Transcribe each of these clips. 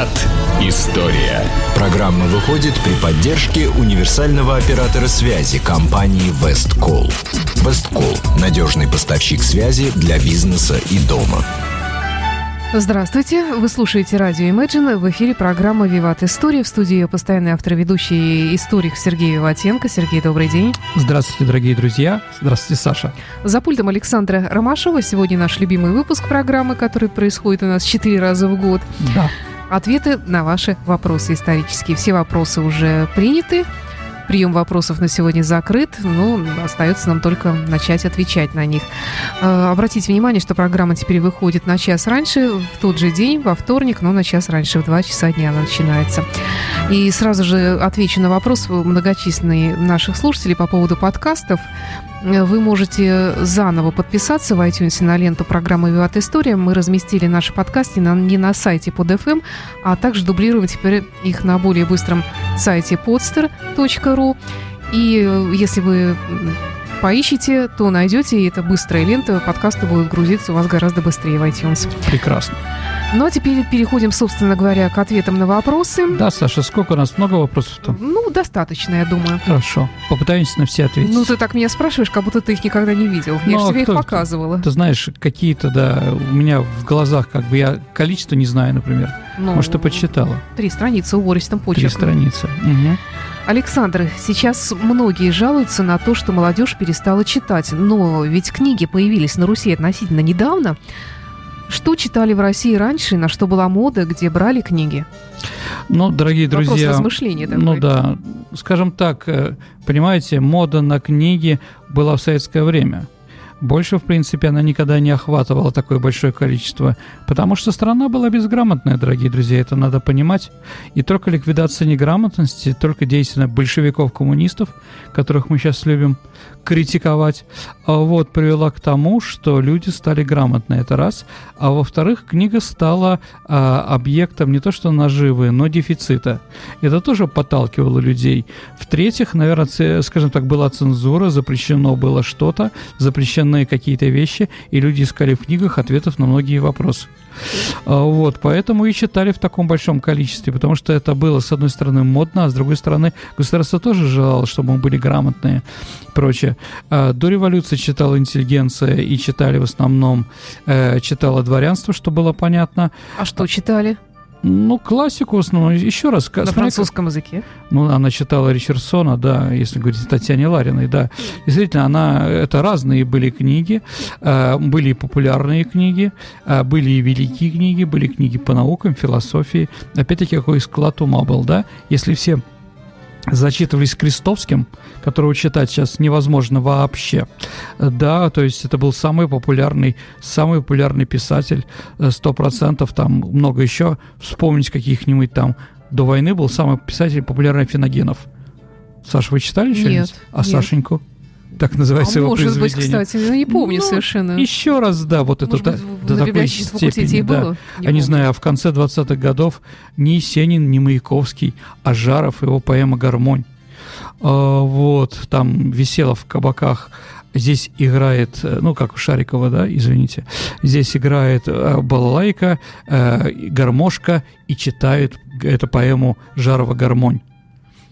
Виват История. Программа выходит при поддержке универсального оператора связи компании Весткол. Весткол – надежный поставщик связи для бизнеса и дома. Здравствуйте, вы слушаете радио Imagine. В эфире программа «Виват История». В студии ее постоянный автор ведущий историк Сергей Виватенко. Сергей, добрый день. Здравствуйте, дорогие друзья. Здравствуйте, Саша. За пультом Александра Ромашова. Сегодня наш любимый выпуск программы, который происходит у нас четыре раза в год. Да. Ответы на ваши вопросы исторические. Все вопросы уже приняты. Прием вопросов на сегодня закрыт, но остается нам только начать отвечать на них. Э, обратите внимание, что программа теперь выходит на час раньше, в тот же день, во вторник, но на час раньше, в 2 часа дня она начинается. И сразу же отвечу на вопрос многочисленные наших слушателей по поводу подкастов. Вы можете заново подписаться в iTunes на ленту программы «Виват История». Мы разместили наши подкасты на, не на сайте под FM, а также дублируем теперь их на более быстром сайте podster.ru. И если вы поищите, то найдете, и это быстрая лента, подкасты будут грузиться у вас гораздо быстрее в iTunes. Прекрасно. Ну, а теперь переходим, собственно говоря, к ответам на вопросы. Да, Саша, сколько у нас? Много вопросов-то? Ну, достаточно, я думаю. Хорошо. Попытаемся на все ответить. Ну, ты так меня спрашиваешь, как будто ты их никогда не видел. Я Ну, же а тебе кто- их показывала. Ты знаешь, какие-то, да, у меня в глазах, как бы я количество не знаю, например. Ну, Может, ты почитала? Три страницы убористым Три почерком. страницы. Мгм. Александр, сейчас многие жалуются на то, что молодежь перестала читать. Но ведь книги появились на Руси относительно недавно. Что читали в России раньше, на что была мода, где брали книги? Ну, дорогие Вопрос друзья, размышления такой. ну да, скажем так, э, понимаете, мода на книги была в советское время. Больше, в принципе, она никогда не охватывала такое большое количество, потому что страна была безграмотная, дорогие друзья, это надо понимать. И только ликвидация неграмотности, только действия большевиков-коммунистов, которых мы сейчас любим критиковать, а вот, привела к тому, что люди стали грамотны, это раз. А во-вторых, книга стала а, объектом не то что наживы, но дефицита. Это тоже подталкивало людей. В-третьих, наверное, скажем так, была цензура, запрещено было что-то, запрещены какие-то вещи, и люди искали в книгах ответов на многие вопросы. А, Вот, поэтому и читали в таком большом количестве, потому что это было, с одной стороны, модно, а с другой стороны, государство тоже желало, чтобы мы были грамотные и прочее. А, До революции читала интеллигенция и читали в основном, э, читало дворянство, что было понятно. А что читали? Ну, классику в основном. Еще раз, На смотри, французском языке. ну, она читала Ричардсона, да, если говорить о Татьяне Лариной, да. Действительно, она, это разные были книги, э, были и популярные книги, э, были и великие книги, были книги по наукам, философии. Опять-таки, какой склад ума был, да? Если все зачитывались Крестовским, которого читать сейчас невозможно вообще. Да, то есть это был самый популярный, самый популярный писатель, э, сто процентов, там много еще, вспомнить каких-нибудь там, до войны был самый писатель популярный Финогенов. Саша, вы читали еще? Нет, А нет. Сашеньку? Так называется а его может быть, произведение. кстати, ну, не помню Ну, совершенно. Еще раз, да, вот это Может до, быть, до на такой степени, да. было? Я не помню. знаю, а в конце 20-х годов ни Есенин, ни Маяковский, а Жаров, его поэма «Гармонь». А, вот, там висела в кабаках Здесь играет, э, ну, как у Шарикова, да, извините. Здесь играет э, балалайка, э, гармошка и читает эту поэму Жарова «Гармонь».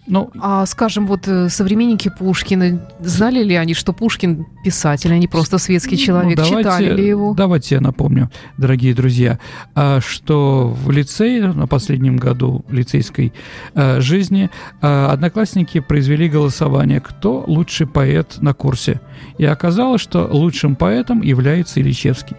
Ну, А, скажем, вот э, современники Пушкина, знали ли они, что Пушкин писатель, а не просто светский человек? Ну, Читали ли его? Давайте я напомню, дорогие друзья, а, что в лицее, на последнем году лицейской а, жизни, а, одноклассники произвели голосование, кто лучший поэт на курсе. И оказалось, что лучшим поэтом является Ильичевский.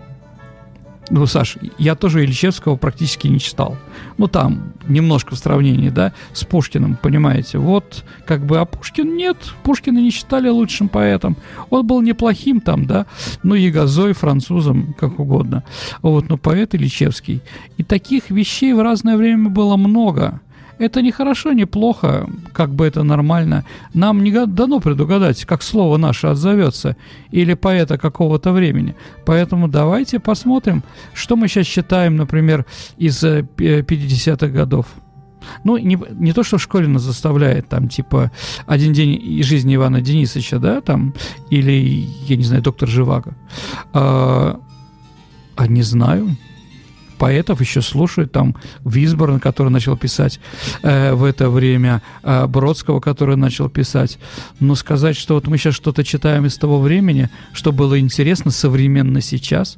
Ну, Саш, я тоже Ильичевского практически не читал. Ну, там, немножко в сравнении, да, с Пушкиным, понимаете. Вот, как бы, а Пушкин нет, Пушкина не считали лучшим поэтом. Он был неплохим там, да, ну, Ягозой, французом, как угодно. Вот, но поэт Ильичевский. И таких вещей в разное время было много. Это не хорошо, не плохо, как бы это нормально. Нам не дано предугадать, как слово наше отзовется, или поэта какого-то времени. Поэтому давайте посмотрим, что мы сейчас читаем, например, из э, пи- 50-х годов. Ну, не, не то, что в школе нас заставляет, там, типа, «Один день из жизни Ивана Денисовича», да, там, или, я не знаю, «Доктор Живаго». А, а не знаю. Поэтов еще слушают, там Висборн, который начал писать э, в это время, э, Бродского, который начал писать. Но сказать, что вот мы сейчас что-то читаем из того времени, что было интересно современно сейчас,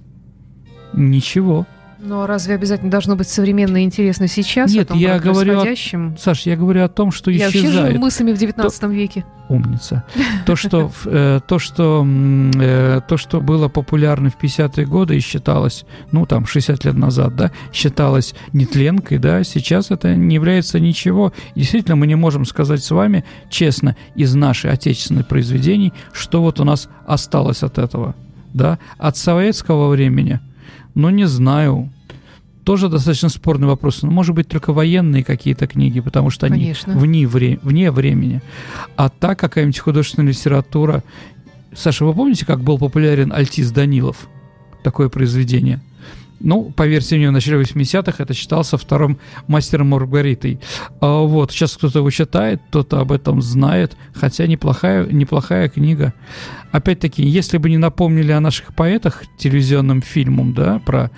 ничего. Но разве обязательно должно быть современно и интересно сейчас? Нет, о том я говорю, о? Саш, я говорю о том, что Я вообще исчезает. живу мыслями в 19 веке. Умница. То, что, э, то, что, э, то, что было популярно в 50-е годы и считалось, ну, там, 60 лет назад, да, считалось нетленкой, да, сейчас это не является ничего. Действительно, мы не можем сказать с вами честно из нашей отечественной произведений, что вот у нас осталось от этого, да. От советского времени, ну, не знаю, тоже достаточно спорный вопрос. Но, может быть, только военные какие-то книги, потому что они Конечно. вне, вре- вне времени. А так какая-нибудь художественная литература... Саша, вы помните, как был популярен Альтис Данилов? Такое произведение. Ну, по версии него в начале 80-х это считался вторым мастером Маргаритой. А вот, сейчас кто-то его читает, кто-то об этом знает, хотя неплохая, неплохая книга. Опять-таки, если бы не напомнили о наших поэтах телевизионным фильмом, да, про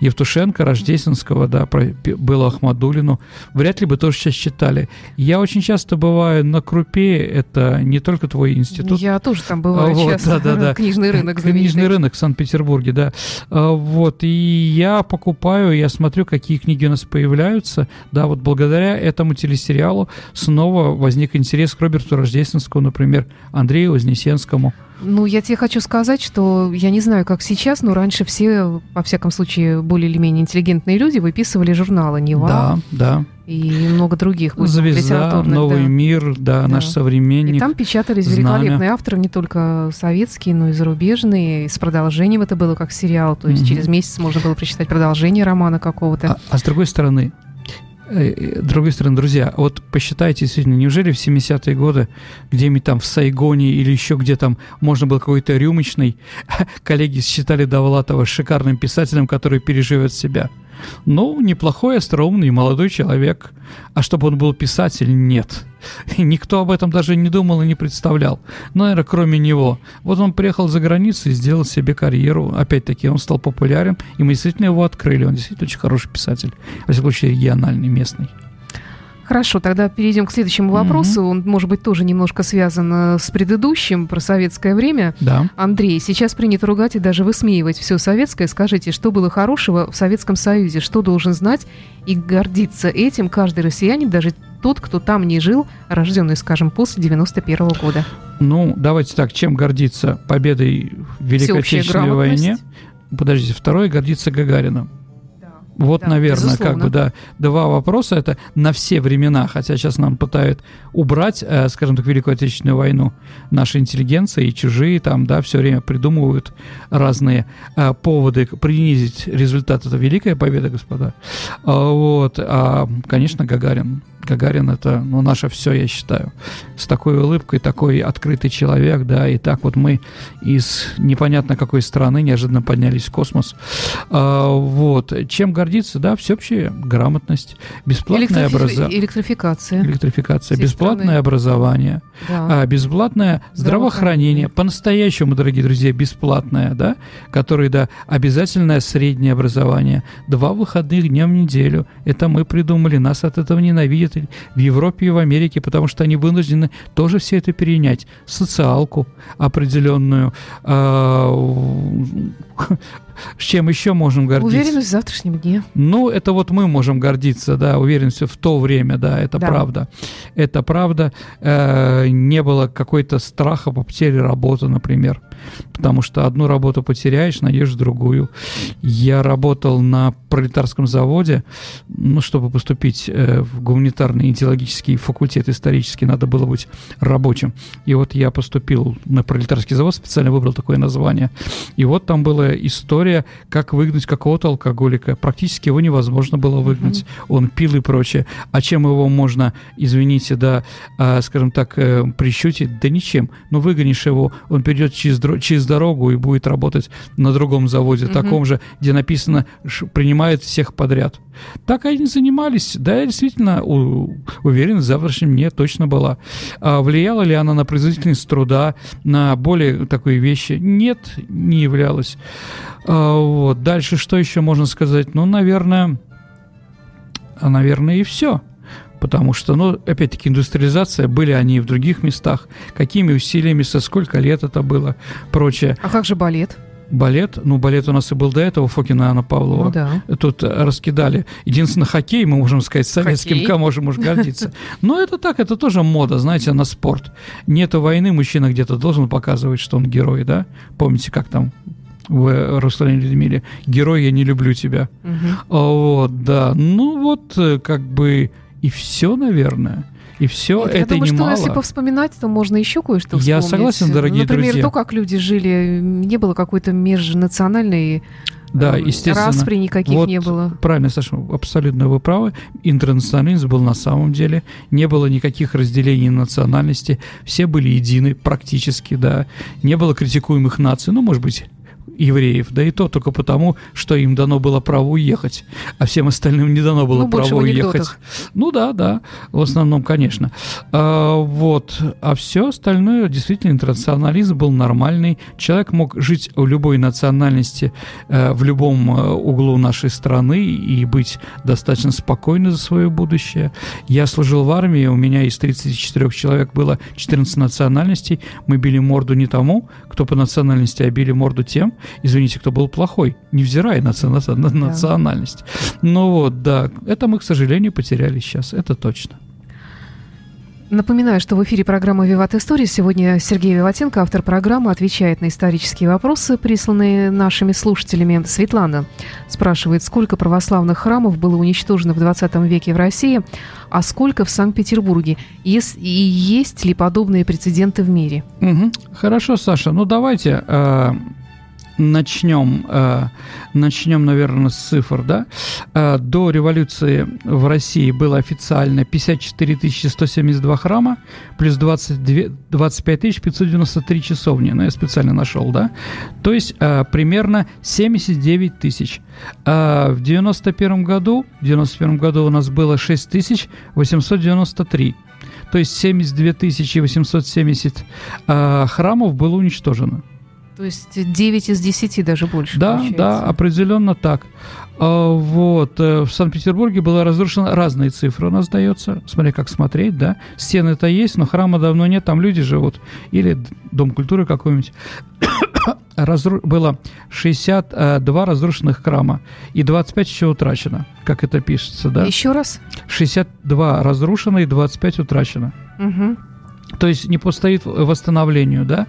Евтушенко, Рождественского, да, про Беллу Ахмадулину, вряд ли бы тоже сейчас читали. Я очень часто бываю на Крупе, это не только твой институт, Я тоже там бываю вот, часто. да-да-да. Книжный рынок Книжный знаменитый. рынок в Санкт-Петербурге, да. А, Вот, и я покупаю, я смотрю, какие книги у нас появляются. Да, вот благодаря этому телесериалу снова возник интерес к Роберту Рождественскому, например, Андрею Вознесенскому. Ну, я тебе хочу сказать, что я не знаю, как сейчас, но раньше все, во всяком случае, более или менее интеллигентные люди выписывали журналы «Нева» Да, да. и много других то Звезда. Новый да. мир, да, Да. наш современник. И там печатались Знамя. великолепные авторы, не только советские, но и зарубежные. И с продолжением это было как сериал. То есть Мгм. через месяц можно было прочитать продолжение романа какого-то. А, а с другой стороны, с другой стороны, друзья, вот посчитайте, действительно, неужели в 70-е годы, где-нибудь там в Сайгоне или еще где там можно было какой-то рюмочный, коллеги считали Довлатова шикарным писателем, который переживет себя. Ну, неплохой, остроумный, молодой человек. А чтобы он был писатель, нет. И никто об этом даже не думал и не представлял. Ну, наверное, кроме него. Вот он приехал за границу и сделал себе карьеру. Опять-таки, он стал популярен, и мы действительно его открыли. Он действительно очень хороший писатель. Во всяком случае, региональный, местный. Хорошо, тогда перейдем к следующему вопросу. Он, может быть, тоже немножко связан э, с предыдущим про советское время. Да. Андрей, сейчас принято ругать и даже высмеивать все советское. Скажите, что было хорошего в Советском Союзе? Что должен знать и гордиться этим каждый россиянин, даже тот, кто там не жил, рожденный, скажем, после 91 года? Ну, давайте так, чем гордиться победой в Великой Всеобщая Отечественной войне? Подождите, второе гордиться Гагарином. Вот, Да, наверное, как безусловно. бы, да, два вопроса. Это на все времена, хотя сейчас нам пытают убрать, э, скажем так, Великую Отечественную войну. Наша интеллигенция и чужие там, да, все время придумывают разные э, поводы принизить результат. Это великая победа, господа. А, вот, а, конечно, Гагарин. Гагарин это, ну, наше все, я считаю. С такой улыбкой, такой открытый человек, да, и так вот мы из непонятно какой страны неожиданно поднялись в космос. А, вот. Чем гордиться? Да, всеобщая грамотность, бесплатное Электрифи- образование. Электрификация. Электрификация, всей бесплатное страны. образование, Да. а, безплатное здравоохранение, Здравоохранение. по-настоящему, дорогие друзья, бесплатное, да, который, да, обязательное среднее образование, два выходных дня в неделю, это мы придумали, нас от этого ненавидят и в Европе и в Америке, потому что они вынуждены тоже все это перенять, социалку определенную, а, с чем еще можем гордиться? Уверенность в завтрашнем дне. Ну, это вот мы можем гордиться, да, уверенностью в то время, да, это Да. правда. Это правда. Э, не было какой-то страха по потере работы, например. Потому что одну работу потеряешь, найдешь другую. Я работал на пролетарском заводе, ну, чтобы поступить э, в гуманитарный идеологический факультет исторический, надо было быть рабочим. И вот я поступил на пролетарский завод, специально выбрал такое название. И вот там была история, как выгнать какого-то алкоголика. Практически его невозможно было выгнать. Он пил и прочее. А чем его можно, извините, да, а, скажем так, э, прищутить? Да ничем. Но выгонишь его, он перейдет через через дорогу и будет работать на другом заводе, Мгм. таком же, где написано «принимает всех подряд». Так они занимались. Да, я действительно у- уверен, в завтрашнем дне точно была. А влияла ли она на производительность труда, на более такие вещи? Нет, не являлась. А, вот. Дальше что еще можно сказать? Ну, наверное, наверное, и все. Потому что, ну, опять-таки, индустриализация, были они и в других местах, какими усилиями, со сколько лет это было, прочее. А как же балет? Балет, ну, балет у нас и был до этого, Фокина Анна Павлова. Ну да. Тут раскидали. Единственное, хоккей, мы можем сказать, советским Хоккей. можем уж гордиться. Но это так, это тоже мода, знаете, на спорт. Нету войны, мужчина где-то должен показывать, что он герой, да? Помните, как там в э, Руслане Людмиле? Герой, я не люблю тебя. А, Вот, да. Ну вот, э, как бы и все, наверное. И все, Нет, это я думаю, что если повспоминать, то можно еще кое-что Я вспомнить. согласен, дорогие Например, друзья. то, как люди жили, не было какой-то межнациональной Да, э, естественно. распри никаких Вот не было. Правильно, Саша, абсолютно вы правы. Интернационализм был на самом деле. Не было никаких разделений национальности. Все были едины практически, да. Не было критикуемых наций. Ну, может быть, евреев, да и то только потому, что им дано было право уехать, а всем остальным не дано было Ну, право уехать. Ну да, да, в основном, конечно. А, вот, а все остальное действительно интернационализм был нормальный. Человек мог жить в любой национальности, э, в любом э, углу нашей страны и быть достаточно спокойно за свое будущее. Я служил в армии, у меня из 34 человек было 14 национальностей. Мы били морду не тому, кто по национальности, а били морду тем, извините, кто был плохой, невзирая на, на- на национальность. Ну вот, да, это мы, к сожалению, потеряли сейчас, это точно. Напоминаю, что в эфире программа «Виват История». Сегодня Сергей Виватенко, автор программы, отвечает на исторические вопросы, присланные нашими слушателями. Светлана спрашивает, сколько православных храмов было уничтожено в 20 веке в России, а сколько в Санкт-Петербурге? И есть ли подобные прецеденты в мире? Мгм. Хорошо, Саша, ну давайте э, начнем, э, начнем, наверное, с цифр, да? Э, до революции в России было официально 54 172 храма, плюс 22, 25 593 часовни, ну, я специально нашел, да? То есть э, примерно 79 тысяч. В 91 году, в 91 году у нас было 6 893. То есть 72 870 э, храмов было уничтожено. То есть 9 из 10 даже больше Да, получается. да, определенно так. А, Вот, э, в Санкт-Петербурге было разрушено разные цифры, у нас дается, смотря как смотреть, да. Стены-то есть, но храма давно нет, там люди живут. Или Дом культуры какой-нибудь. Разру... Было 62 разрушенных храма и 25 еще утрачено, как это пишется, да. Еще раз? 62 разрушено и 25 утрачено. Мгм. То есть не постоит восстановлению, да.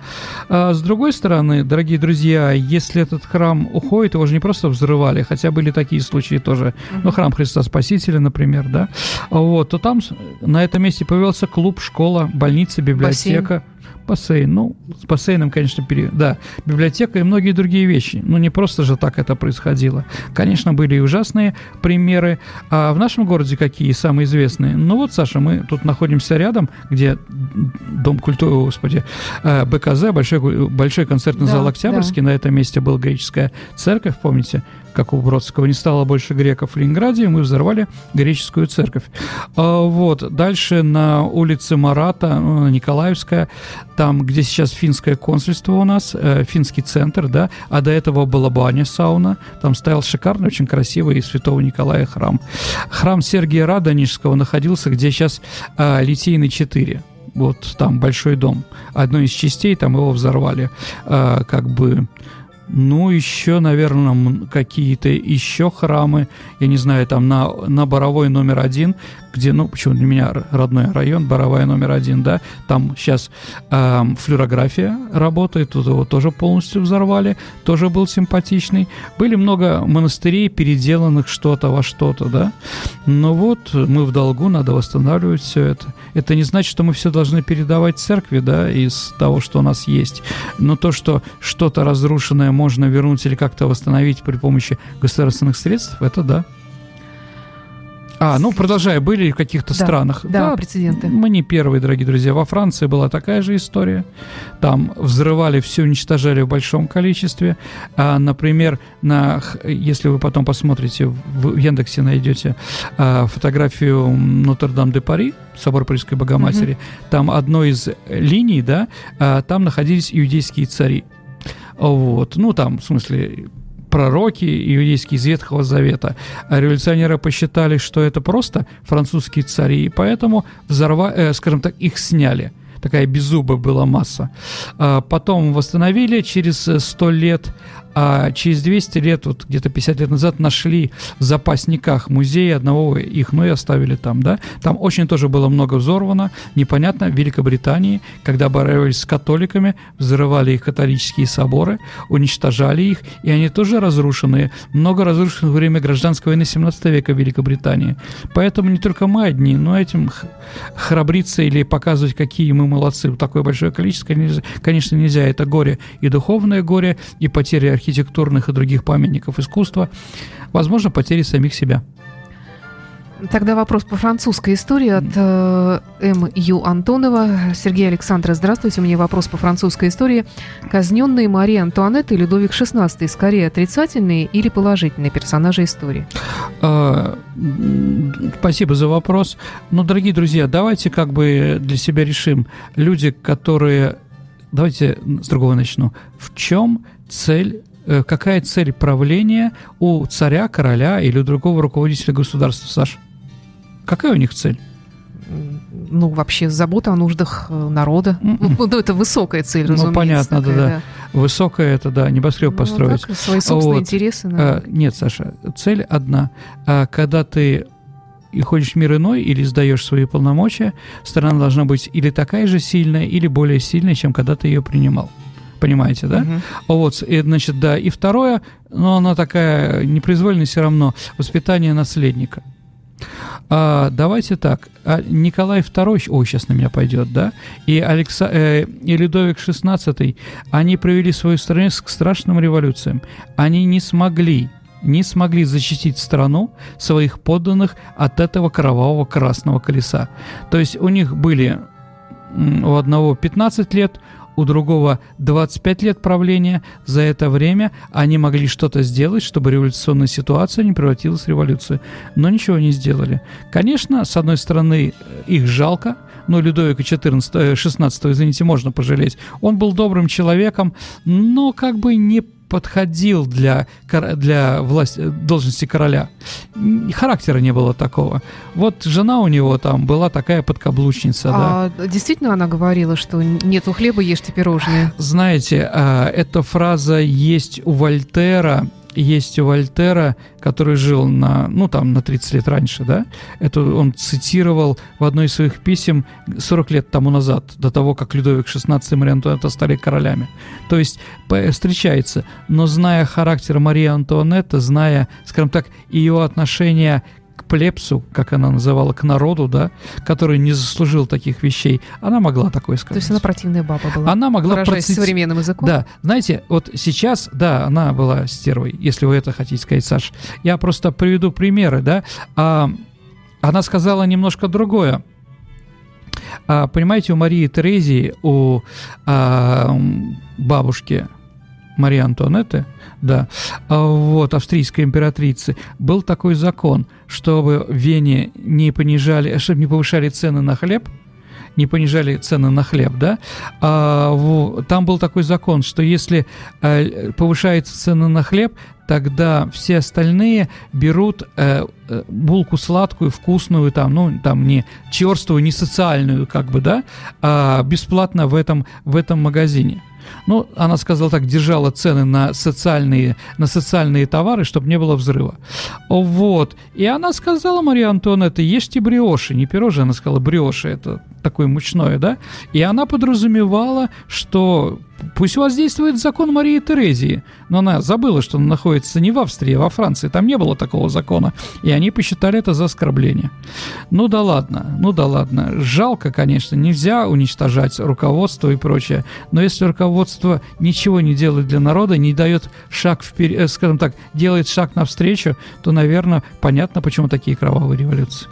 А с другой стороны, дорогие друзья, если этот храм уходит, его же не просто взрывали, хотя были такие случаи тоже, ну, храм Христа Спасителя, например, да, вот, то там на этом месте появился клуб, школа, больница, библиотека. Бассейн, ну, с бассейном, конечно, пере... да, библиотека и многие другие вещи. Ну, не просто же так это происходило. Конечно, были и ужасные примеры. А в нашем городе какие самые известные? Ну, вот, Саша, мы тут находимся рядом, где Дом культуры, господи, э, БКЗ, Большой, Большой концертный Да, зал Октябрьский. На этом месте была греческая церковь, помните, как у Бродского не стало больше греков в Ленинграде, и мы взорвали греческую церковь. А, Вот, дальше на улице Марата, ну, Николаевская, там, где сейчас финское консульство у нас, э, финский центр, да, а до этого была баня, сауна, там стоял шикарный, очень красивый Святого Николая храм. Храм Сергия Радонежского находился, где сейчас э, Литейный 4, вот там большой дом. Одной из частей там его взорвали, э, как бы ну, еще, наверное, какие-то еще храмы, я не знаю, там на, на Боровой номер один, где, ну, почему для меня родной район, Боровая номер один, да, там сейчас эм, флюорография работает, тут его тоже полностью взорвали, тоже был симпатичный. Были много монастырей, переделанных что-то во что-то, да. Но вот мы в долгу, надо восстанавливать все это. Это не значит, что мы все должны передавать церкви, да, из того, что у нас есть. Но то, что что-то разрушенное можно вернуть или как-то восстановить при помощи государственных средств, это да. А, ну, продолжая, были в каких-то Да, странах. да, прецеденты. Мы не первые, дорогие друзья. Во Франции была такая же история. Там взрывали все, уничтожали в большом количестве. А, например, на, если вы потом посмотрите, в Яндексе найдете а, фотографию Нотр-Дам-де-Пари, собор Парижской Богоматери, там одной из линий, да, а, там находились иудейские цари. Вот. Ну, там, в смысле, пророки иудейские из Ветхого Завета. А революционеры посчитали, что это просто французские цари, и поэтому, взорва, э, скажем так, их сняли. Такая беззубая была масса. А потом восстановили через э, 100 лет, а через 200 лет, вот где-то 50 лет назад, нашли в запасниках музея одного их, ну и оставили там, да. Там очень тоже было много взорвано, непонятно, в Великобритании, когда боролись с католиками, взрывали их католические соборы, уничтожали их, и они тоже разрушены. Много разрушено во время гражданской войны 17 века в Великобритании. Поэтому не только мы одни, но этим храбриться или показывать, какие мы молодцы. Такое большое количество, конечно, нельзя. Это горе и духовное горе, и потери архитектурных и других памятников искусства. Возможно, потери самих себя. Тогда вопрос по французской истории от э, М. Ю. Антонова. Сергей Александрович, здравствуйте. У меня вопрос по французской истории. Казненные Мария Антуанетта и Людовик XVI скорее отрицательные или положительные персонажи истории? А, Спасибо за вопрос. Но, дорогие друзья, давайте как бы для себя решим. Люди, которые... Давайте с другого начну. В чем цель какая цель правления у царя, короля или у другого руководителя государства, Саш? Какая у них цель? Ну, вообще, забота о нуждах э, народа. М-м. Ну, ну, это высокая цель, Ну, разумеется. понятно, такая, да-да. Высокое это, да, небоскреб Ну, построить. так, свои собственные Вот. интересы. А, наверное. нет, Саша, цель одна. А, когда ты и ходишь в мир иной или сдаешь свои полномочия, страна должна быть или такая же сильная, или более сильная, чем когда ты ее принимал. Понимаете, да? Мгм. Вот, и, значит, да. И второе, но она такая непроизвольная все равно, воспитание наследника. А, давайте так. А Николай II, ой, сейчас на меня пойдет, да, и, Алекса, э, и Людовик XVI, они провели свою страну к страшным революциям. Они не смогли не смогли защитить страну, своих подданных от этого кровавого красного колеса. То есть у них были у одного 15 лет, у другого 25 лет правления. За это время они могли что-то сделать, чтобы революционная ситуация не превратилась в революцию. Но ничего не сделали. Конечно, с одной стороны, их жалко, но Людовика 14, э, 16, извините, можно пожалеть. Он был добрым человеком, но как бы не подходил для, для власти, должности короля. Характера не было такого. Вот жена у него там была такая подкаблучница, да. А действительно она говорила, что нету хлеба, ешьте пирожные? Знаете, а, эта фраза есть у Вольтера, есть у Вольтера, который жил на, ну, там, на 30 лет раньше, да, это он цитировал в одной из своих писем 40 лет тому назад, до того, как Людовик XVI и Мария Антуанетта стали королями. То есть встречается, но зная характер Марии Антуанетты, зная, скажем так, ее отношение к плебсу, как она называла, к народу, да, который не заслужил таких вещей, она могла такое сказать. То есть она противная баба была. Она могла выражаясь процити- современным языком. Да, знаете, вот сейчас, да, она была стервой, если вы это хотите сказать, Саш. Я просто приведу примеры, да. А, она сказала немножко другое. А, понимаете, у Марии Терезии, у а, бабушки Марии Антуанетты, да, а, вот, австрийской императрицы, был такой закон, чтобы в Вене не понижали, чтобы не повышали цены на хлеб, не понижали цены на хлеб, да, а, там был такой закон, что если э, повышается цены на хлеб, тогда все остальные берут э, э, булку сладкую, вкусную, там, ну, там не черствую, не социальную, как бы, да, а бесплатно в этом, в этом магазине. Ну, она сказала так, держала цены на социальные, на социальные товары, чтобы не было взрыва. Вот. И она сказала, Мария Антуанетта, ешьте бриоши, не пирожные, она сказала, бриоши, это такое мучное, да, и она подразумевала, что пусть воздействует закон Марии Терезии, но она забыла, что она находится не в Австрии, а во Франции, там не было такого закона, и они посчитали это за оскорбление. Ну да ладно, ну да ладно, жалко, конечно, нельзя уничтожать руководство и прочее, но если руководство ничего не делает для народа, не дает шаг вперед, э, скажем так, делает шаг навстречу, то, наверное, понятно, почему такие кровавые революции.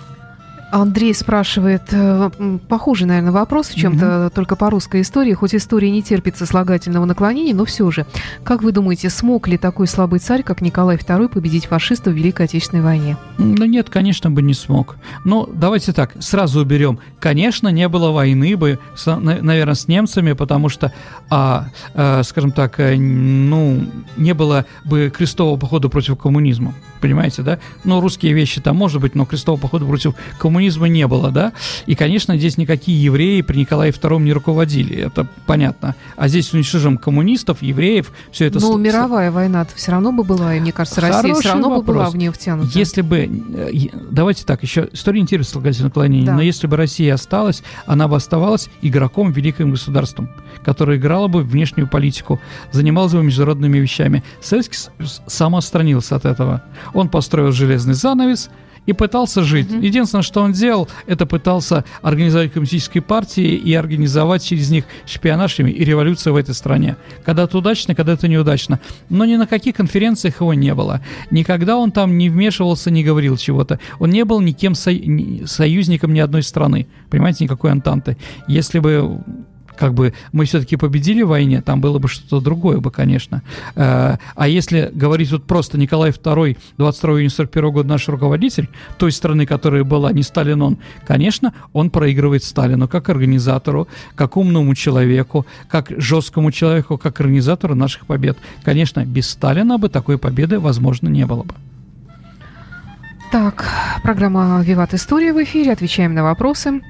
Андрей спрашивает, э, похожий, наверное, вопрос в чем-то, mm-hmm. только по русской истории. Хоть история не терпит сослагательного наклонения, но все же. Как вы думаете, смог ли такой слабый царь, как Николай II, победить фашистов в Великой Отечественной войне? Ну нет, конечно бы не смог. Но давайте так, сразу уберем. Конечно, не было войны бы, с, наверное, с немцами, потому что, а, а, скажем так, э, ну, не было бы крестового похода против коммунизма понимаете, да? Ну, русские вещи там, может быть, но крестового похода против коммунизма не было, да? И, конечно, здесь никакие евреи при Николае II не руководили, это понятно. А здесь уничтожим коммунистов, евреев, все это... Ну, мировая война-то все равно бы была, и мне кажется, Россия Хороший все равно вопрос. бы была в нее втянута. Если бы... Э, давайте так, еще история интереса слагательного наклонения, да. но если бы Россия осталась, она бы оставалась игроком великим государством, которое играло бы внешнюю политику, занималось бы международными вещами. Советский самоотстранился от этого. Он построил железный занавес и пытался жить. Mm-hmm. Единственное, что он делал, это пытался организовать коммунистические партии и организовать через них шпионаж и революцию в этой стране. Когда-то удачно, когда-то неудачно. Но ни на каких конференциях его не было. Никогда он там не вмешивался, не говорил чего-то. Он не был никем со... союзником ни одной страны. Понимаете, никакой антанты. Если бы как бы мы все-таки победили в войне, там было бы что-то другое бы, конечно. Э, а если говорить вот просто Николай II, 22 июня 41 года наш руководитель той страны, которая была, не Сталин он, конечно, он проигрывает Сталину как организатору, как умному человеку, как жесткому человеку, как организатору наших побед. Конечно, без Сталина бы такой победы, возможно, не было бы. Так, программа «Виват История» в эфире. Отвечаем на вопросы.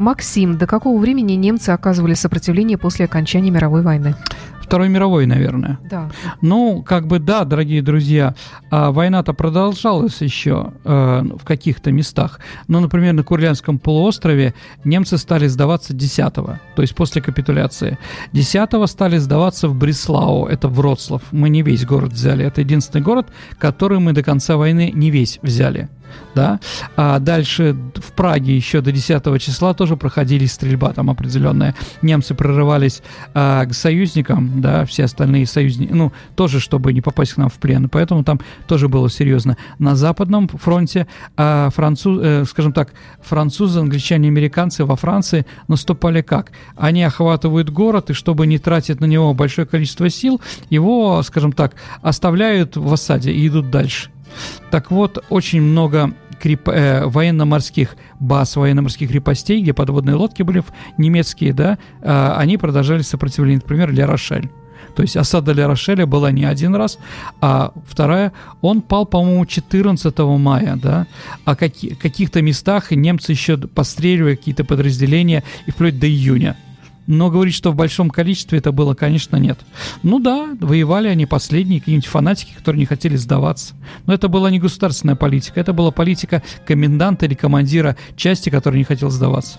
Максим, до какого времени немцы оказывали сопротивление после окончания мировой войны? Второй мировой, наверное. Да. Ну, как бы да, дорогие друзья, а война-то продолжалась еще э, в каких-то местах. Но, например, на Курлянском полуострове немцы стали сдаваться 10-го, то есть после капитуляции. 10-го стали сдаваться в Бреслау, это Вроцлав. Мы не весь город взяли, это единственный город, который мы до конца войны не весь взяли да, а дальше в Праге еще до 10 числа тоже проходили стрельба там определенная, немцы прорывались а, к союзникам, да, все остальные союзники, ну, тоже, чтобы не попасть к нам в плен, поэтому там тоже было серьезно. На западном фронте а, француз, э, скажем так, французы, англичане, американцы во Франции наступали как? Они охватывают город, и чтобы не тратить на него большое количество сил, его, скажем так, оставляют в осаде и идут дальше. Так вот, очень много креп... э, военно-морских баз, военно-морских крепостей, где подводные лодки были немецкие, да, э, они продолжали сопротивление, например, Ля Рошель. То есть осада Ля Рошеля была не один раз, а вторая, он пал, по-моему, 14 мая, да, а каки- каких-то местах немцы еще постреливали какие-то подразделения и вплоть до июня. Но говорить, что в большом количестве это было, конечно, нет. Ну да, воевали они последние, какие-нибудь фанатики, которые не хотели сдаваться. Но это была не государственная политика, это была политика коменданта или командира части, который не хотел сдаваться.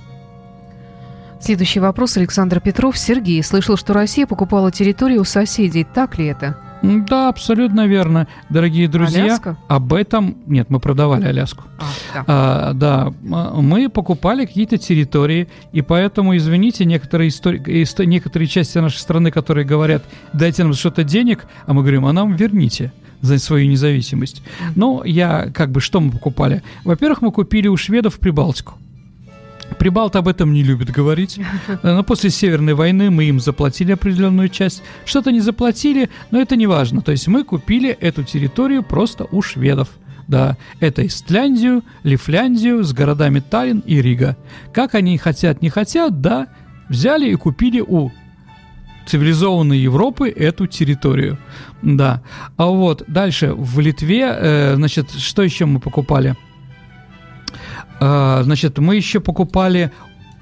Следующий вопрос. Александр Петров. Сергей, слышал, что Россия покупала территорию у соседей. Так ли это? Да, абсолютно верно, дорогие друзья. Аляска? Об этом нет, мы продавали Аляску. А, да. А, да, мы покупали какие-то территории, и поэтому, извините, некоторые истории, некоторые части нашей страны, которые говорят, дайте нам что-то денег, а мы говорим, а нам верните за свою независимость. Ну, я как бы что мы покупали? Во-первых, мы купили у шведов Прибалтику. Прибалты об этом не любят говорить. Но после Северной войны мы им заплатили определенную часть. Что-то не заплатили, но это не важно. То есть мы купили эту территорию просто у шведов. Да, это Истляндию, Лифляндию с городами Таллин и Рига. Как они хотят, не хотят, да, взяли и купили у цивилизованной Европы эту территорию. Да. А вот дальше в Литве, э, значит, что еще мы покупали? А, значит, мы еще покупали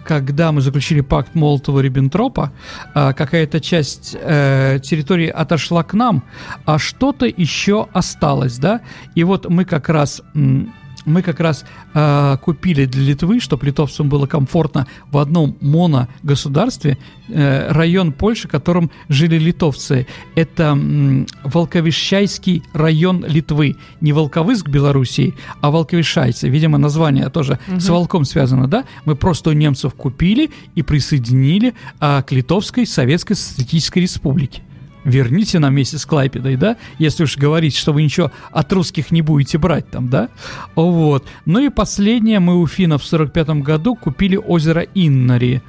когда мы заключили пакт Молотова-Риббентропа, а, какая-то часть э, территории отошла к нам, а что-то еще осталось, да? И вот мы как раз мы как раз э, купили для Литвы, чтобы литовцам было комфортно в одном моногосударстве, э, район Польши, в котором жили литовцы. Это э, Волковишайский район Литвы. Не Волковыск Белоруссии, а Волковишайцы. Видимо, название тоже угу. с волком связано, да? Мы просто у немцев купили и присоединили э, к Литовской Советской Социалистической Республике верните нам вместе с Клайпедой, да, если уж говорить, что вы ничего от русских не будете брать там, да, вот. Ну и последнее, мы у финнов в 45 году купили озеро Иннари.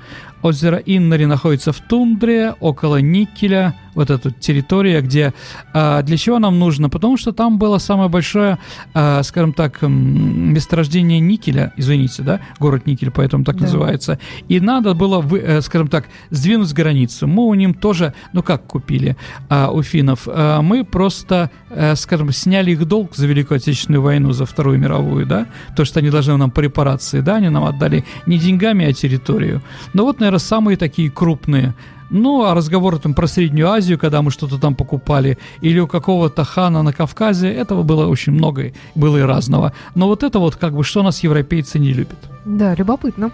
Озеро Иннари находится в тундре, около Никеля, вот эта территория, где... А, для чего нам нужно? Потому что там было самое большое, а, скажем так, месторождение никеля, извините, да, город Никель, поэтому так да. называется. И надо было, вы, э, скажем так, сдвинуть границу. Мы у них тоже, ну как купили а, у финнов? Мы просто, а, скажем, сняли их долг за Великую Отечественную войну, за Вторую мировую, да, то, что они должны нам по репарации, да, они нам отдали не деньгами, а территорию. Но вот, наверное, самые такие крупные ну, а разговоры там про Среднюю Азию, когда мы что-то там покупали, или у какого-то хана на Кавказе, этого было очень много, было и разного. Но вот это вот как бы, что нас европейцы не любят. Да, любопытно.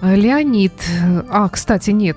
Леонид. А, кстати, нет.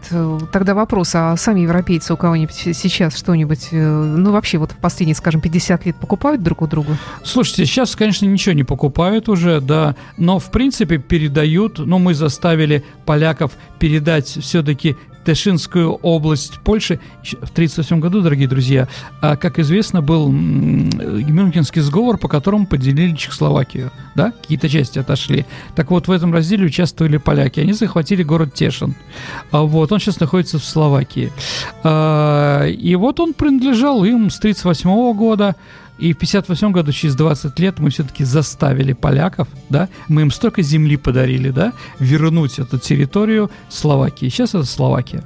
Тогда вопрос, а сами европейцы у кого-нибудь сейчас что-нибудь, э, ну, вообще вот в последние, скажем, 50 лет покупают друг у друга? Слушайте, сейчас, конечно, ничего не покупают уже, да, но, в принципе, передают, ну, мы заставили поляков передать все-таки Тешинскую область Польши в 1938 году, дорогие друзья, а, как известно, был Мюнхенский сговор, по которому поделили Чехословакию, да, какие-то части отошли. Так вот, в этом разделе участвовали поляки, они захватили город Тешин, а, вот, он сейчас находится в Словакии. А, и вот он принадлежал им с 1938 года, и в 58 году, через 20 лет, мы все-таки заставили поляков, да, мы им столько земли подарили, да, вернуть эту территорию Словакии. Сейчас это Словакия.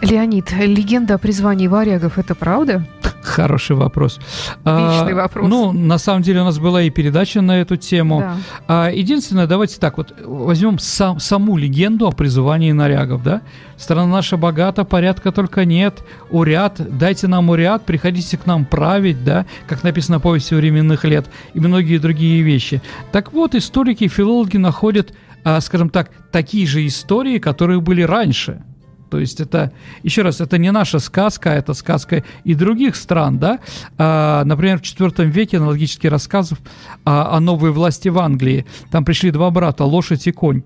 Леонид, легенда о призвании варягов – это правда? Хороший вопрос. Отличный а, вопрос. Ну, на самом деле у нас была и передача на эту тему. Да. А, единственное, давайте так вот возьмем сам, саму легенду о призывании нарягов, да? Страна наша богата, порядка только нет. Уряд, дайте нам уряд, приходите к нам править, да? Как написано в повести временных лет и многие другие вещи. Так вот, историки и филологи находят, а, скажем так, такие же истории, которые были раньше – то есть это, еще раз, это не наша сказка, это сказка и других стран, да. А, например, в IV веке аналогические рассказов о, о новой власти в Англии. Там пришли два брата, лошадь и конь.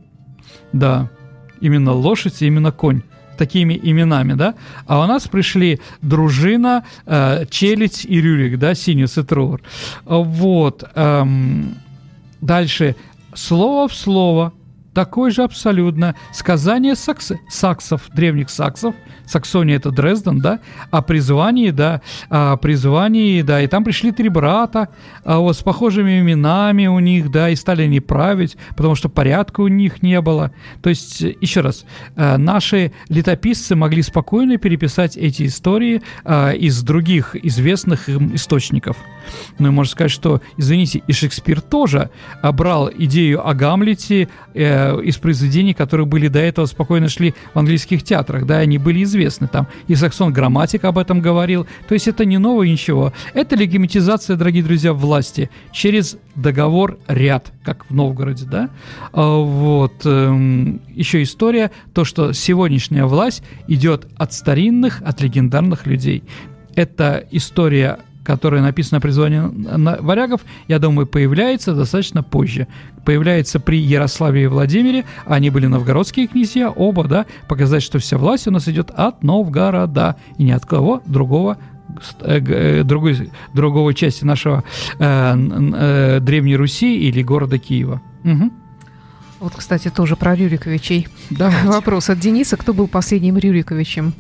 Да, именно лошадь и именно конь такими именами, да, а у нас пришли дружина, э, челядь и рюрик, да, Синиус и Тровер. Вот. Эм, дальше. Слово в слово – такое же абсолютно сказание сакс, саксов, древних саксов, Саксония это Дрезден, да, о призвании, да, о призвании, да, и там пришли три брата, а вот с похожими именами у них, да, и стали они править, потому что порядка у них не было. То есть, еще раз, э, наши летописцы могли спокойно переписать эти истории э, из других известных им источников. Ну и можно сказать, что, извините, и Шекспир тоже брал идею о Гамлете э, из произведений, которые были до этого спокойно шли в английских театрах, да, они были известны там. И Саксон Грамматик об этом говорил. То есть это не новое ничего. Это легимитизация, дорогие друзья, власти через договор ряд, как в Новгороде, да. А, вот. Эм, еще история, то, что сегодняшняя власть идет от старинных, от легендарных людей. Это история которая написана при звании варягов, я думаю, появляется достаточно позже. Появляется при Ярославе и Владимире, они были новгородские князья, оба, да, показать, что вся власть у нас идет от Новгорода, и ни от кого другого э, э, другой, другого части нашего э, э, Древней Руси или города Киева. Угу. Вот, кстати, тоже про Рюриковичей. Давайте. Вопрос от Дениса. Кто был последним Рюриковичем?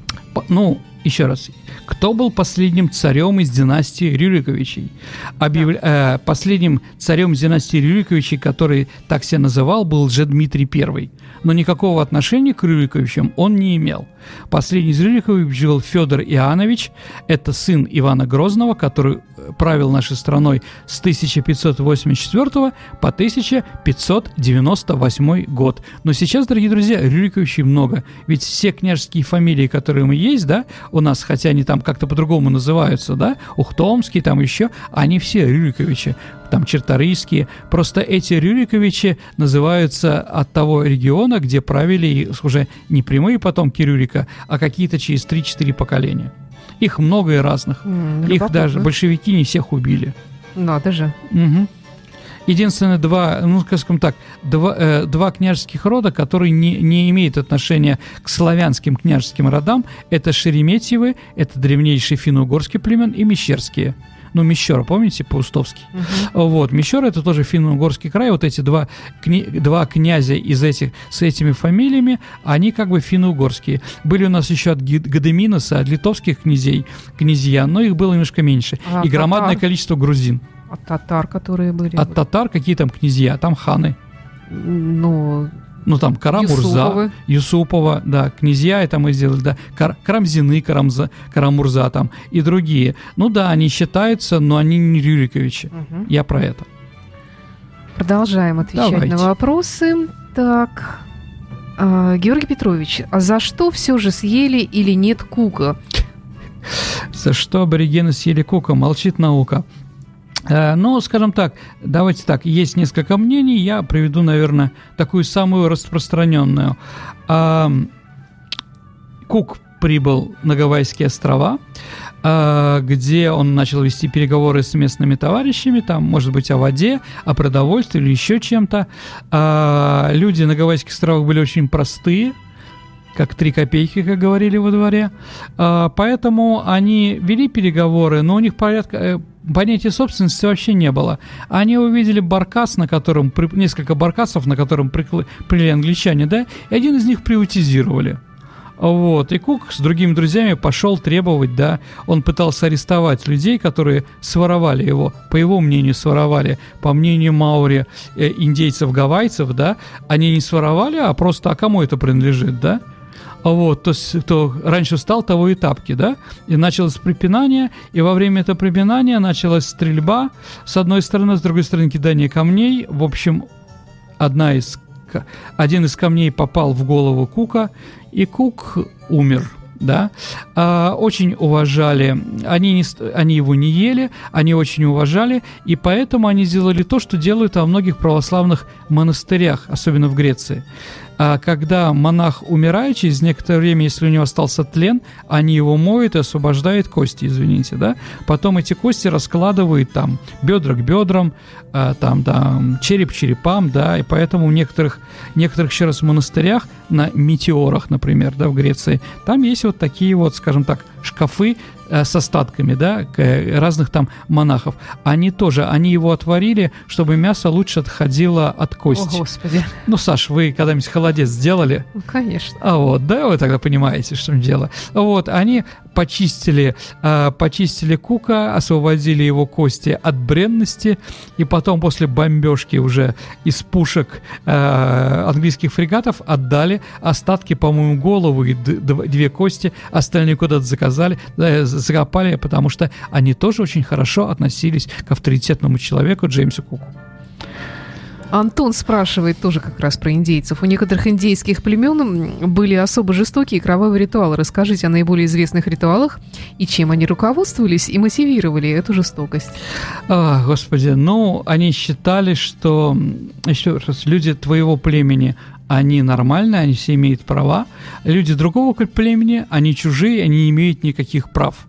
Ну, еще раз, кто был последним царем из династии Рюриковичей? Объяв... Да. Э, последним царем из династии Рюриковичей, который так себя называл, был же Дмитрий I. Но никакого отношения к Рюриковичам он не имел. Последний из Рюриковичей был Федор Иоаннович. Это сын Ивана Грозного, который правил нашей страной с 1584 по 1598 год. Но сейчас, дорогие друзья, Рюриковичей много. Ведь все княжеские фамилии, которые мы есть, да, у нас, хотя они там как-то по-другому называются, да, Ухтомский, там еще, они все Рюриковичи, там Черторийские. Просто эти Рюриковичи называются от того региона, где правили уже не прямые потомки Рюрика, а какие-то через 3-4 поколения. Их много и разных. М, Их даже большевики не всех убили. Надо же. Мгм. Единственное, два, ну, скажем так, два, э, два княжеских рода, которые не, не имеют отношения к славянским княжеским родам, это Шереметьевы, это древнейший финно-угорский племен, и Мещерские. Ну, Мещера, помните, Паустовский? Вот, Мещера это тоже финно-угорский край. Вот эти два, кни- два князя из этих, с этими фамилиями, они как бы финно-угорские. Были у нас еще от Гадеминоса, от литовских князей, князья, но их было немножко меньше. А и громадное татар? количество грузин. А татар, которые были? От татар какие там князья, там ханы. Ну, Ну, там Карамурза, Юсуповы. Юсупова, да, князья это мы сделали, да, Кар- Карамзины, Карамза, Карамурза там и другие. Ну да, они считаются, но они не Рюриковичи. мгм. Я про это. продолжаем отвечать Давайте. на вопросы. Так. А, Георгий Петрович, а за что все же съели или нет кука? За что аборигены съели кука? Молчит наука. Э, Ну, скажем так, давайте так, есть несколько мнений, я приведу, наверное, такую самую распространенную. Ам, Кук прибыл на Гавайские острова, а, где он начал вести переговоры с местными товарищами, там, может быть, о воде, о продовольствии или еще чем-то. А, Люди на Гавайских островах были очень простые, как три копейки, как говорили во дворе. А, Поэтому они вели переговоры, но у них порядка, э, понятия собственности вообще не было. Они увидели баркас, на котором несколько баркасов, на котором прикл- англичане, да, и один из них приватизировали. Вот, и Кук с другими друзьями пошел требовать, да, он пытался арестовать людей, которые своровали его, по его мнению своровали, по мнению Маури, э, индейцев-гавайцев, да, они не своровали, а просто, а кому это принадлежит, да, вот, то есть, кто раньше встал, того и тапки, да? И началось припинание, и во время этого припинания началась стрельба. С одной стороны, с другой стороны, кидание камней. В общем, одна из, один из камней попал в голову Кука, и Кук умер. Да, А, очень уважали, они, не, они его не ели, они очень уважали, и поэтому они сделали то, что делают во многих православных монастырях, особенно в Греции. А когда монах умирает, через некоторое время, если у него остался тлен, они его моют и освобождают кости, извините, да. Потом эти кости раскладывают там бедра к бедрам, а, там, там череп черепам, да, и поэтому в некоторых, некоторых еще раз монастырях, на метеорах, например, да, в Греции, там есть вот такие вот, скажем так, шкафы с остатками, да, э, разных там монахов. Они тоже, они его отварили, чтобы мясо лучше отходило от О, кости. Господи. Ну, Саш, вы когда-нибудь холодец сделали? Ну, конечно. А вот, да, вы тогда понимаете, что дело. Вот, они почистили, а, почистили Кука, освободили его кости от бренности, и потом после бомбежки уже из пушек английских фрегатов отдали остатки, по-моему, дв- две кости, остальные куда-то заказали, закопали, потому что они тоже очень хорошо относились к авторитетному человеку Джеймсу Куку. Антон спрашивает тоже как раз про индейцев. У некоторых индейских племен были особо жестокие и кровавые ритуалы. Расскажите о наиболее известных ритуалах и чем они руководствовались и мотивировали эту жестокость. А, господи, ну, они считали, что, еще раз, люди твоего племени, они нормальные, они все имеют права. Люди другого племени, они чужие, они не имеют никаких прав.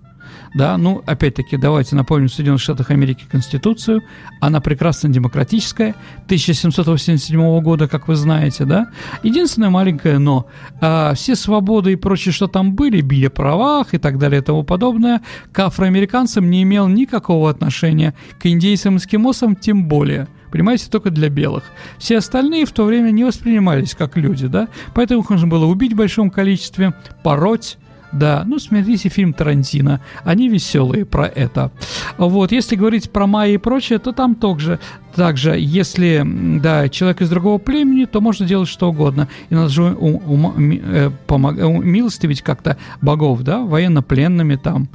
Да, ну, опять-таки, давайте напомним в Соединенных Штатах Америки Конституцию. Она прекрасно демократическая, 1787 года, как вы знаете, да. Единственное маленькое но. а, все свободы и прочее, что там были, били правах и так далее и тому подобное, к афроамериканцам не имел никакого отношения, к индейцам и эскимосам тем более. Понимаете, только для белых. Все остальные в то время не воспринимались как люди, да, поэтому их нужно было убить в большом количестве, пороть, да, ну смотрите фильм Тарантино, они веселые про это. Вот, если говорить про майя и прочее, то там также, также, если, да, человек из другого племени, то можно делать что угодно. И надо же у- ума- ми- э, э, как-то богов, да, военнопленными там.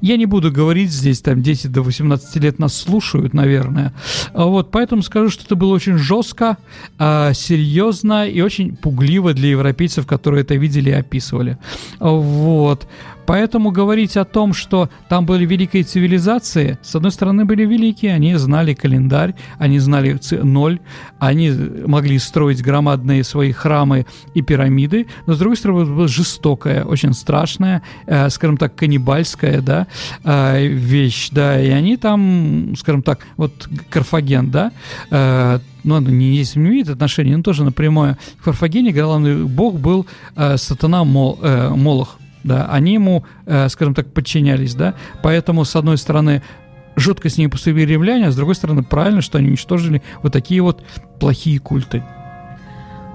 Я не буду говорить здесь, там дети до 18 лет нас слушают, наверное. А Вот, поэтому скажу, что это было очень жестко, а, серьезно и очень пугливо для европейцев, которые это видели и описывали. Вот. Поэтому говорить о том, что там были великие цивилизации, с одной стороны, были великие, они знали календарь, они знали ноль, они могли строить громадные свои храмы и пирамиды, но с другой стороны, была жестокая, очень страшная, э, скажем так, каннибальская, да, э, вещь, да, и они там, скажем так, вот Карфаген, да, э, ну, не, если не имеет отношения, но тоже напрямую. В Карфагене главный бог был э, сатана Мол, э, Молох, да, они ему, э, скажем так, подчинялись, да, поэтому, с одной стороны, жутко с ними поступили римляне, а с другой стороны, правильно, что они уничтожили вот такие вот плохие культы.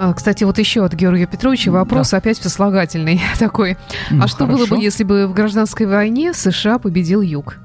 А, кстати, вот еще от Георгия Петровича вопрос да. опять сослагательный такой. Ну, а что хорошо. было бы, если бы в гражданской войне США победил Юг?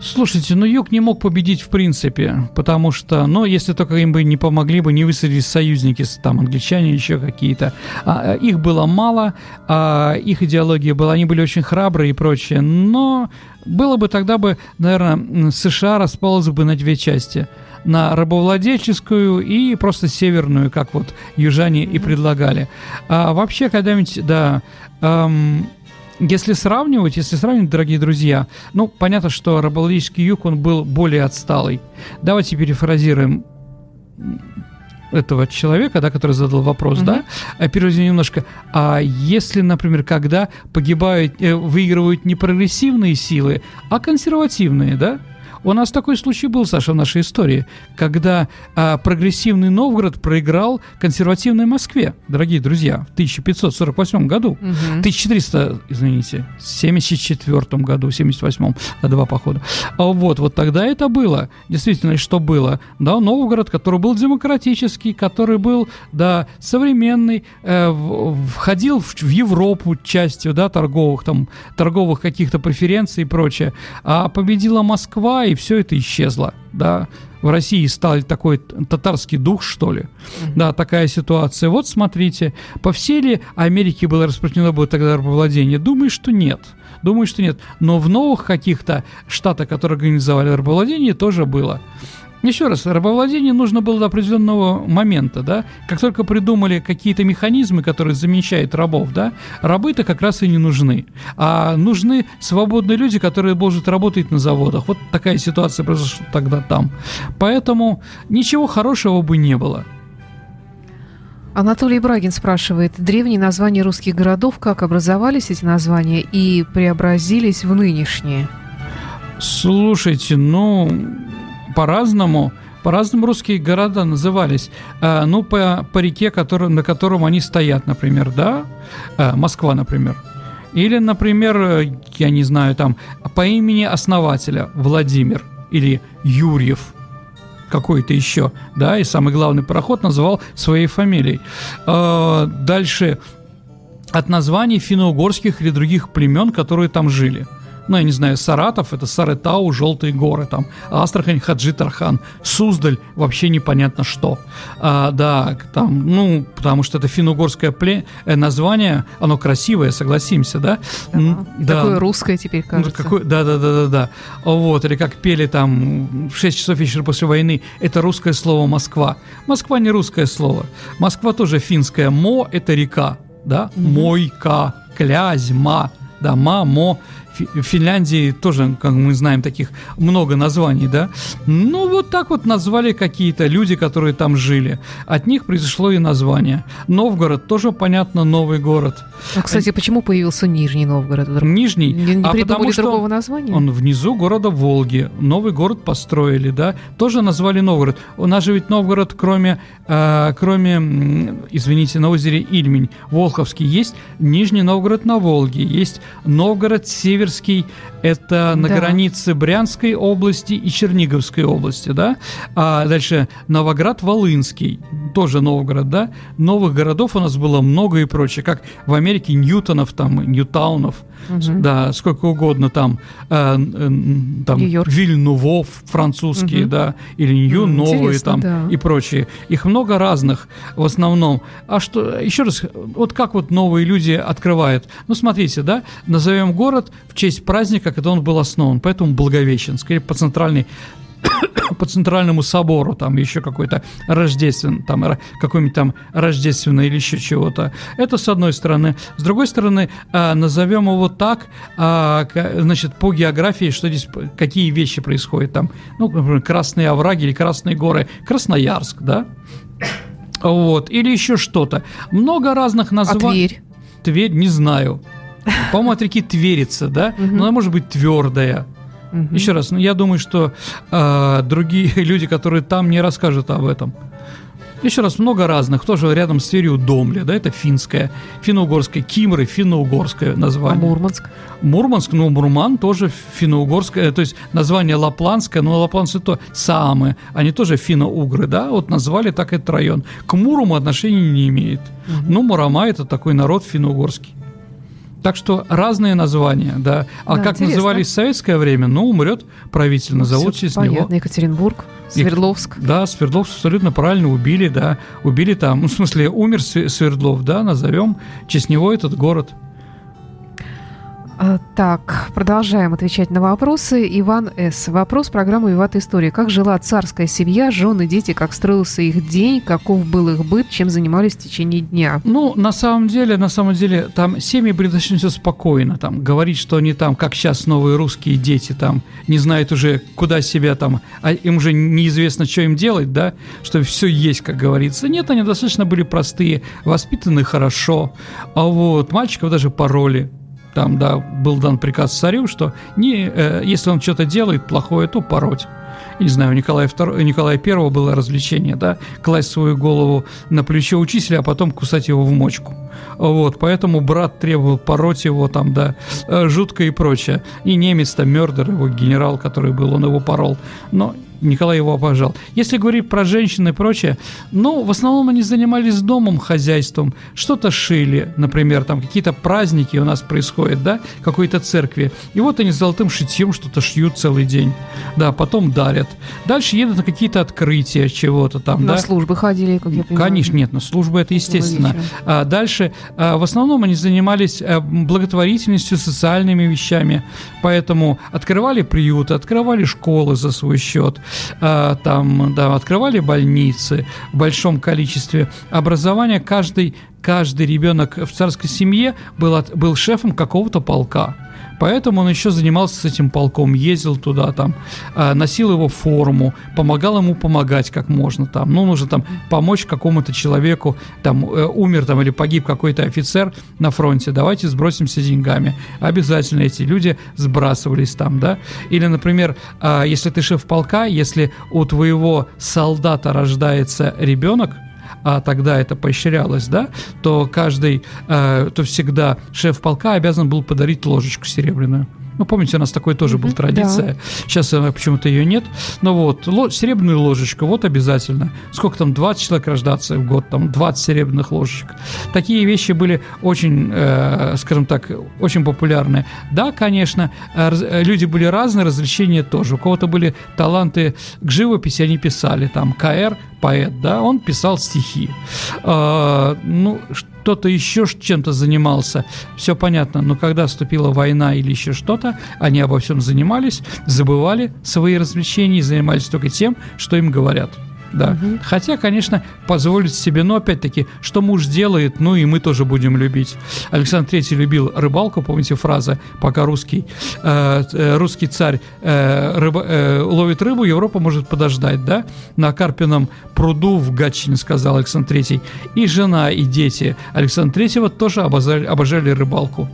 Слушайте, ну Юг не мог победить в принципе, потому что, ну, если только им бы не помогли бы, не высадились союзники, там, англичане, еще какие-то. А, их было мало, а их идеология была, они были очень храбрые и прочее, но было бы тогда бы, наверное, США распалось бы на две части на рабовладельческую и просто северную, как вот южане и предлагали. А вообще, когда-нибудь, да, эм, если сравнивать, если сравнивать, дорогие друзья, ну, понятно, что рабовладельческий юг, он был более отсталый. Давайте перефразируем этого человека, да, который задал вопрос, угу. да, переводим немножко. А если, например, когда погибают, э, выигрывают не прогрессивные силы, а консервативные, да, у нас такой случай был, Саша, в нашей истории, когда а, прогрессивный Новгород проиграл консервативной Москве, дорогие друзья, в 1548 году. Угу. 1400, извините, 74 году, 78 на два похода. А вот, вот тогда это было. Действительно, что было? Да, Новгород, который был демократический, который был, да, современный, э, входил в, в Европу частью, да, торговых, там, торговых каких-то преференций и прочее. А победила Москва, и все это исчезло, да. В России стал такой татарский дух, что ли. Mm-hmm. Да, такая ситуация. Вот смотрите, по всей ли Америке было распространено бы тогда рабовладение? Думаю, что нет. Думаю, что нет. Но в новых каких-то штатах, которые организовали рабовладение, тоже было. Еще раз, рабовладение нужно было до определенного момента, да. Как только придумали какие-то механизмы, которые замещают рабов, да, рабы-то как раз и не нужны. А нужны свободные люди, которые будут работать на заводах. Вот такая ситуация произошла тогда там. Поэтому ничего хорошего бы не было. Анатолий Брагин спрашивает, древние названия русских городов, как образовались эти названия и преобразились в нынешние? Слушайте, ну, по-разному по-разному русские города назывались. Э, ну, по, по реке, который, на котором они стоят, например, да? Э, Москва, например. Или, например, э, я не знаю, там, по имени основателя Владимир или Юрьев какой-то еще, да, и самый главный пароход называл своей фамилией. Дальше от названий финно-угорских или других племен, которые там жили – ну, я не знаю, Саратов, это Саретау, Желтые горы, там, Астрахань, Хаджи Тархан, Суздаль, вообще непонятно что. А, да, там, ну, потому что это финно-угорское пле... Э, название, оно красивое, согласимся, да? Да, да. Такое русское теперь ну, кажется. Какое, да, да, да, да, да. Вот, или как пели там в 6 часов вечера после войны, это русское слово Москва. Москва не русское слово. Москва тоже финское. Мо – это река, да? Mm-hmm. Мойка, Клязьма, да, ма, мо – в Финляндии тоже, как мы знаем, таких много названий, да. Ну, вот так вот назвали какие-то люди, которые там жили. От них произошло и название. Новгород тоже, понятно, новый город. А, кстати, почему появился Нижний Новгород? Нижний? Не, не а потому, что другого названия? Он внизу города Волги. Новый город построили, да. Тоже назвали Новгород. У нас же ведь Новгород, кроме, э, кроме извините, на озере Ильмень, Волховский, есть Нижний Новгород на Волге, есть Новгород Север Северский – это на да. границе Брянской области и Черниговской области, да? А дальше Новоград-Волынский, тоже Новгород, да? Новых городов у нас было много и прочее, как в Америке Ньютонов, там, Ньютаунов, угу. да, сколько угодно там, э, э, там Вильнувов французские, угу. да, или Нью новые там да. и прочие. Их много разных в основном. А что, еще раз, вот как вот новые люди открывают? Ну, смотрите, да, назовем город в честь праздника, когда он был основан, поэтому Благовещенск, или по центральной по центральному собору, там еще какой-то рождественный, там какой-нибудь там рождественный или еще чего-то. Это с одной стороны. С другой стороны, э, назовем его так, э, значит, по географии, что здесь, какие вещи происходят там. Ну, например, Красные овраги или Красные горы. Красноярск, да? Вот. Или еще что-то. Много разных названий. А Тверь? Тверь, не знаю. По-моему, от реки Тверица, да? Но она может быть твердая. Угу. Еще раз, ну, я думаю, что э, другие люди, которые там, не расскажут об этом. Еще раз, много разных. Тоже рядом с Тверью Домля, да, это финское, финно-угорское, Кимры, финно-угорское название. А Мурманск? Мурманск, ну, Мурман тоже финно-угорское, то есть название лапландское, но лапланцы то самые, они тоже финно-угры, да, вот назвали так этот район. К Мурому отношения не имеет. Угу. Ну, Мурама это такой народ финно-угорский. Так что разные названия, да. А да, как интересно. назывались в советское время, ну, умрет правитель, назовут через понятно. него. Екатеринбург, Свердловск. И, да, Свердловск абсолютно правильно убили, да. Убили там, ну, в смысле, умер Свердлов, да, назовем в честь него этот город. А, так, продолжаем отвечать на вопросы. Иван С. Вопрос программы «Виват История». Как жила царская семья, жены, дети, как строился их день, каков был их быт, чем занимались в течение дня? Ну, на самом деле, на самом деле, там семьи были достаточно спокойно. Там говорить, что они там, как сейчас новые русские дети, там не знают уже, куда себя там, а им уже неизвестно, что им делать, да, что все есть, как говорится. Нет, они достаточно были простые, воспитаны хорошо. А вот мальчиков даже пароли там, да, был дан приказ царю, что не, э, если он что-то делает плохое, то пороть. не знаю, у Николая, II, Николая I было развлечение, да, класть свою голову на плечо учителя, а потом кусать его в мочку. Вот, поэтому брат требовал пороть его там, да, э, жутко и прочее. И немец там, Мёрдер, его генерал, который был, он его порол. Но Николай его обожал. Если говорить про женщин и прочее, ну, в основном они занимались домом, хозяйством, что-то шили, например, там какие-то праздники у нас происходят, да, какой-то церкви, и вот они золотым шитьем что-то шьют целый день, да, потом дарят. Дальше едут на какие-то открытия чего-то там, на да. службы ходили, как я понимаю. Конечно, нет, на службы это естественно. А дальше, а, в основном они занимались а, благотворительностью, социальными вещами, поэтому открывали приюты, открывали школы за свой счет, там, да, открывали больницы в большом количестве. Образование каждый, каждый ребенок в царской семье был, от, был шефом какого-то полка. Поэтому он еще занимался с этим полком, ездил туда, там, а, носил его форму, помогал ему помогать как можно там. Ну, нужно там помочь какому-то человеку, там, э, умер там или погиб какой-то офицер на фронте, давайте сбросимся деньгами. Обязательно эти люди сбрасывались там, да. Или, например, а, если ты шеф полка, если у твоего солдата рождается ребенок, а тогда это поощрялось, да, то каждый, э, то всегда шеф полка обязан был подарить ложечку серебряную. Ну, помните, у нас такой тоже была традиция. Да. Сейчас э, почему-то ее нет. Но вот, ло- серебряную ложечку, вот обязательно. Сколько там, 20 человек рождаться в год, там 20 серебряных ложечек. Такие вещи были очень, э, скажем так, очень популярны. Да, конечно, э, э, люди были разные, развлечения тоже. У кого-то были таланты к живописи, они писали. Там КР, поэт, да, он писал стихи. Э, ну, кто-то еще чем-то занимался, все понятно, но когда вступила война или еще что-то, они обо всем занимались, забывали свои развлечения и занимались только тем, что им говорят да. Угу. Хотя, конечно, позволить себе, но опять-таки, что муж делает, ну и мы тоже будем любить. Александр Третий любил рыбалку, помните фраза, пока русский, э, э, русский царь э, рыба, э, ловит рыбу, Европа может подождать, да? На Карпином пруду в Гатчине, сказал Александр Третий. И жена, и дети Александра Третьего тоже обожали, обожали рыбалку.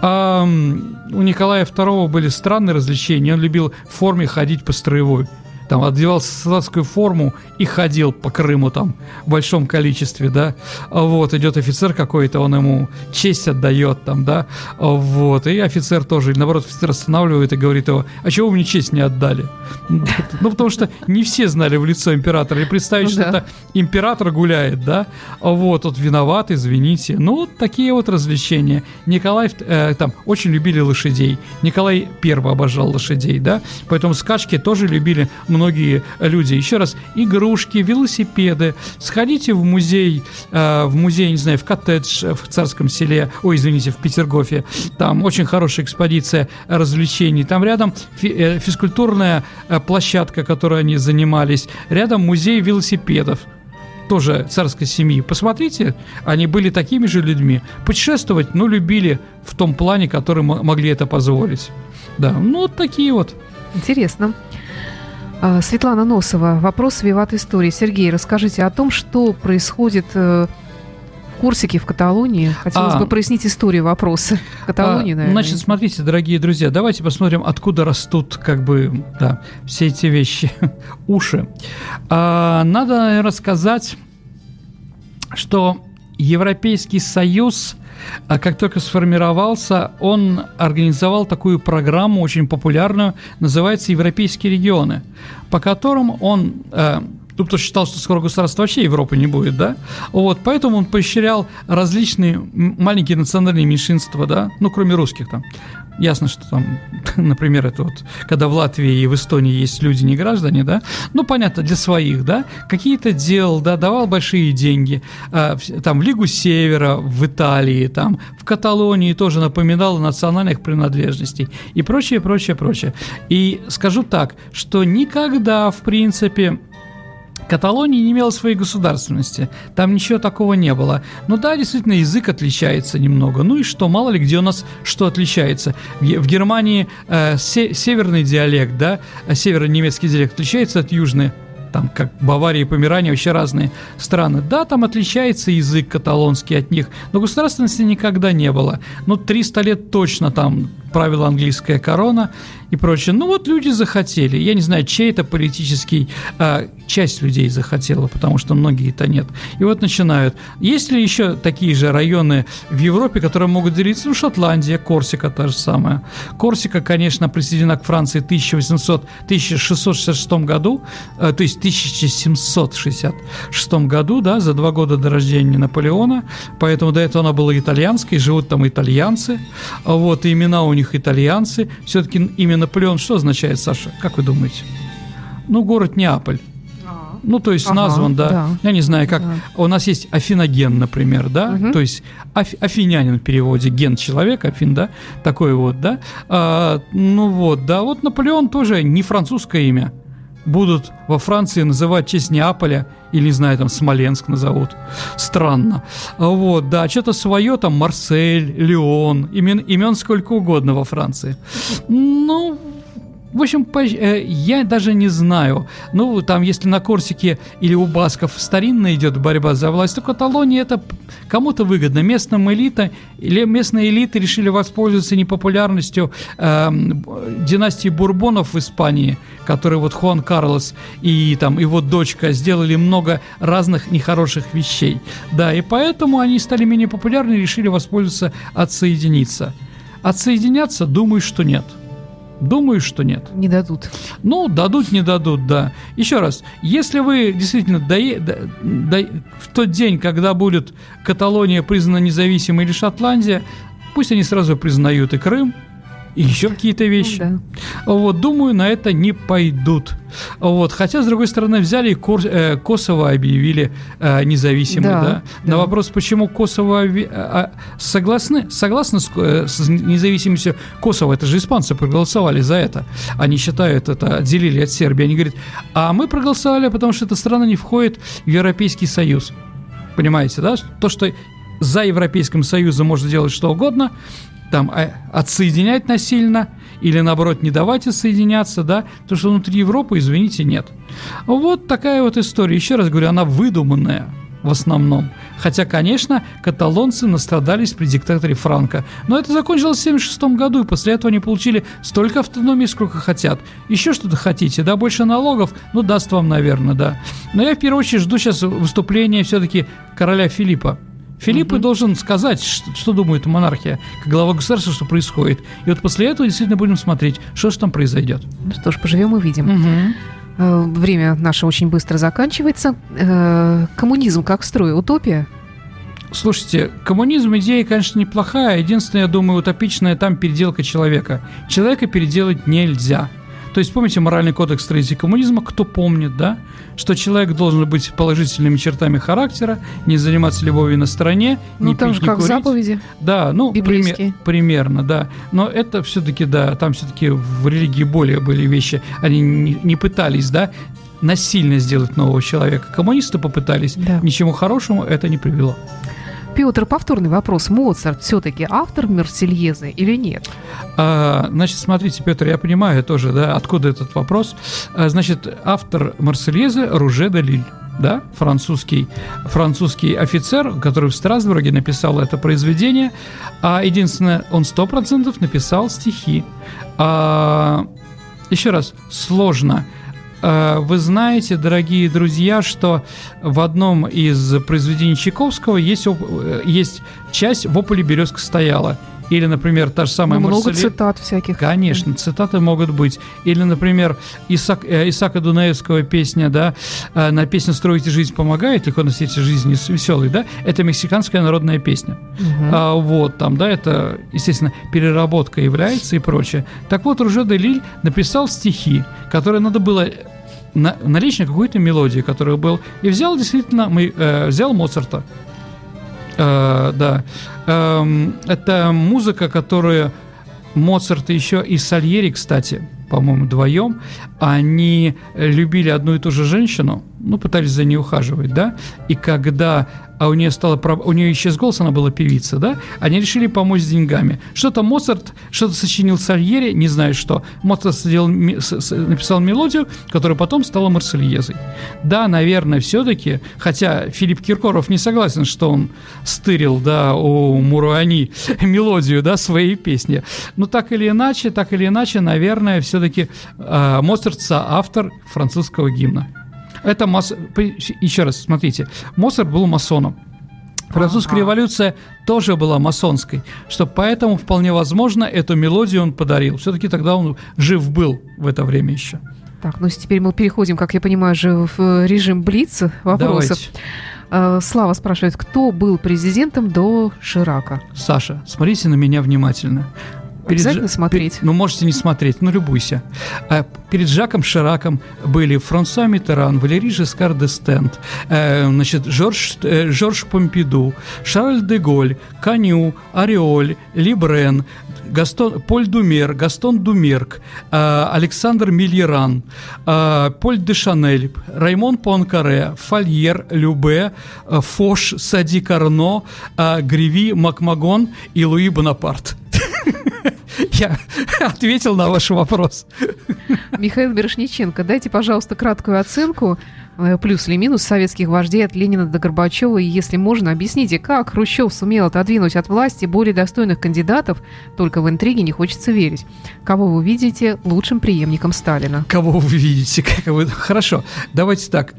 А у Николая II были странные развлечения. Он любил в форме ходить по строевой там одевался в солдатскую форму и ходил по Крыму там в большом количестве, да, вот, идет офицер какой-то, он ему честь отдает там, да, вот, и офицер тоже, или наоборот, офицер останавливает и говорит его, а чего вы мне честь не отдали? Ну, потому что не все знали в лицо императора, и представить, ну что это император гуляет, да, вот, тут виноват, извините, ну, вот такие вот развлечения. Николай, э, там, очень любили лошадей, Николай первый обожал лошадей, да, поэтому скачки тоже любили, ну, многие люди. Еще раз, игрушки, велосипеды. Сходите в музей, э, в музей, не знаю, в коттедж в Царском селе, ой, извините, в Петергофе. Там очень хорошая экспозиция развлечений. Там рядом фи- физкультурная площадка, которой они занимались. Рядом музей велосипедов тоже царской семьи. Посмотрите, они были такими же людьми. Путешествовать, ну, любили в том плане, который могли это позволить. Да, ну, вот такие вот. Интересно. А, Светлана Носова. Вопрос «Виват истории». Сергей, расскажите о том, что происходит э, в Курсике, в Каталонии. Хотелось а, бы прояснить историю вопроса. Каталонии, а, наверное. Значит, смотрите, дорогие друзья, давайте посмотрим, откуда растут как бы да, все эти вещи. Уши. А, надо рассказать, что Европейский Союз – а как только сформировался, он организовал такую программу, очень популярную, называется «Европейские регионы», по которым он э, ну, потому что считал, что скоро государства вообще Европы не будет, да? Вот, поэтому он поощрял различные маленькие национальные меньшинства, да, ну, кроме русских там. Ясно, что там, например, это вот, когда в Латвии и в Эстонии есть люди не граждане, да, ну, понятно, для своих, да, какие-то делал, да, давал большие деньги, э, там, в Лигу Севера, в Италии, там, в Каталонии тоже напоминал о национальных принадлежностей и прочее, прочее, прочее. И скажу так, что никогда, в принципе, Каталония не имела своей государственности, там ничего такого не было. Но да, действительно, язык отличается немного. Ну и что, мало ли где у нас что отличается. В Германии э, се- северный диалект, да, э, северо-немецкий диалект отличается от южной там как Бавария и Померания, вообще разные страны. Да, там отличается язык каталонский от них, но государственности никогда не было. Ну, 300 лет точно там правила английская корона и прочее. Ну вот люди захотели. Я не знаю, чей это политический... А, часть людей захотела, потому что многие-то нет. И вот начинают. Есть ли еще такие же районы в Европе, которые могут делиться? Ну, Шотландия, Корсика та же самая. Корсика, конечно, присоединена к Франции в 1800, 1666 году, э, то есть 1766 году, да, за два года до рождения Наполеона. Поэтому до этого она была итальянской, живут там итальянцы. Вот, и имена у них итальянцы. Все-таки имя Наполеон что означает, Саша? Как вы думаете? Ну, город Неаполь. А. Ну, то есть ага, назван, да. да. Я не знаю, как. Да. У нас есть Афиноген, например, да. Угу. То есть аф, афинянин в переводе, ген человека, Афин, да. Такой вот, да. А, ну вот, да. Вот Наполеон тоже не французское имя. Будут во Франции называть честь Неаполя или, не знаю, там Смоленск назовут. Странно. Вот, да, что-то свое, там Марсель, Леон, имен, имен сколько угодно во Франции. Ну, в общем, э, я даже не знаю. Ну, там, если на Корсике или у Басков старинная идет борьба за власть, то Каталония это кому-то выгодно. Местным элита или местные элиты решили воспользоваться непопулярностью э, династии Бурбонов в Испании, которые вот Хуан Карлос и там его дочка сделали много разных нехороших вещей. Да, и поэтому они стали менее популярны и решили воспользоваться отсоединиться. Отсоединяться, думаю, что нет. Думаю, что нет. Не дадут. Ну, дадут, не дадут, да. Еще раз, если вы действительно до, до, до, в тот день, когда будет Каталония признана независимой или Шотландия, пусть они сразу признают и Крым, и еще какие-то вещи. Ну, да. Вот, думаю, на это не пойдут. Вот, хотя, с другой стороны, взяли и Кор, э, Косово объявили э, независимым, да, да? да. На вопрос, почему Косово э, а, согласны, согласны с, э, с независимостью Косово, это же испанцы проголосовали за это. Они считают это, отделили от Сербии. Они говорят, а мы проголосовали, потому что эта страна не входит в Европейский Союз. Понимаете, да? То, что за Европейским Союзом можно делать что угодно, там а, отсоединять насильно или наоборот не давать отсоединяться, да, то что внутри Европы, извините, нет. Вот такая вот история. Еще раз говорю, она выдуманная в основном. Хотя, конечно, каталонцы настрадались при диктаторе Франко. Но это закончилось в 1976 году, и после этого они получили столько автономии, сколько хотят. Еще что-то хотите, да, больше налогов? Ну, даст вам, наверное, да. Но я в первую очередь жду сейчас выступления все-таки короля Филиппа. Филипп угу. должен сказать, что, что думает монархия, как глава государства, что происходит. И вот после этого действительно будем смотреть, что же там произойдет. Ну что ж, поживем и увидим. Угу. Время наше очень быстро заканчивается. Э, коммунизм как строй? Утопия? Слушайте, коммунизм идея, конечно, неплохая. Единственное, я думаю, утопичная там переделка человека. Человека переделать нельзя. То есть, помните моральный кодекс строителей коммунизма, кто помнит, да? Что человек должен быть положительными чертами характера, не заниматься любовью на стороне, Ну, не там пить, же не как курить. заповеди. Да, ну, пример- примерно, да. Но это все-таки, да, там все-таки в религии более были вещи. Они не, не пытались, да, насильно сделать нового человека. Коммунисты попытались, Да. ничему хорошему это не привело. Петр, повторный вопрос. Моцарт все-таки автор Мерсельезы или нет? А, значит, смотрите, Петр, я понимаю тоже, да, откуда этот вопрос. А, значит, автор Марсельезы Руже де Лиль. Да, французский, французский офицер, который в Страсбурге написал это произведение, а единственное, он сто процентов написал стихи. А, еще раз, сложно. А, Вы знаете, дорогие друзья, что в одном из произведений Чайковского есть, э, есть часть «В ополе березка стояла». Или, например, та же самая Ну, много Марселе- цитат всяких. Конечно, цитаты могут быть. Или, например, Исаак, э, Исаака Дунаевского песня, да, э, на песню «Строите жизнь помогает», легко на свете жизни веселый, да, это мексиканская народная песня. Мгм. А, вот, там, да, это, естественно, переработка является и прочее. Так вот, Руже де Лиль написал стихи, которые надо было на, наличие какой-то мелодии, которая был, и взял действительно, мы, э, взял Моцарта. Э, да. Эм, это музыка, которую Моцарт еще и Сальери, кстати, по-моему, вдвоем, они любили одну и ту же женщину, ну, пытались за ней ухаживать, да, и когда а у нее стало, у нее исчез голос, она была певица, да, они решили помочь с деньгами. Что-то Моцарт, что-то сочинил Сальери, не знаю что. Моцарт сделал написал мелодию, которая потом стала Марсельезой. Да, наверное, все-таки, хотя Филипп Киркоров не согласен, что он стырил, да, у Муруани мелодию, да, своей песни. Но так или иначе, так или иначе, наверное, все-таки Моцарт соавтор французского гимна. Это масс... по- Еще раз, смотрите. Моцарт был масоном. Французская Ага. революция тоже была масонской, что поэтому вполне возможно эту мелодию он подарил. Все-таки тогда он жив был в это время еще. Так, ну теперь мы переходим, как я понимаю, же в э, режим Блица вопросов. Давайте. Э, Слава спрашивает, кто был президентом до Ширака? Саша, смотрите на меня внимательно. Обязательно Жа- смотреть. пе- ну, можете не смотреть, ну, любуйся. А, перед Жаком Шираком были Франсуа Миттеран, Валерий Жескар де Стенд, э, значит, Жорж, э, Жорж Помпиду, Шарль де Голь, Каню, Ореоль, Либрен, Гастон, Поль Думер, Гастон Думерк, э, Александр Мильеран, э, Поль де Шанель, Раймон Понкаре, Фольер, Любе, э, Фош, Сади Карно, э, Гриви, Макмагон и Луи Бонапарт. Я ответил на ваш вопрос. Михаил Бершниченко, дайте, пожалуйста, краткую оценку, э, плюс или минус советских вождей от Ленина до Горбачева, и, если можно, объясните, как Хрущев сумел отодвинуть от власти более достойных кандидатов, только в интриге не хочется верить. Кого вы видите лучшим преемником Сталина? Кого вы видите? Как вы... Хорошо, давайте так.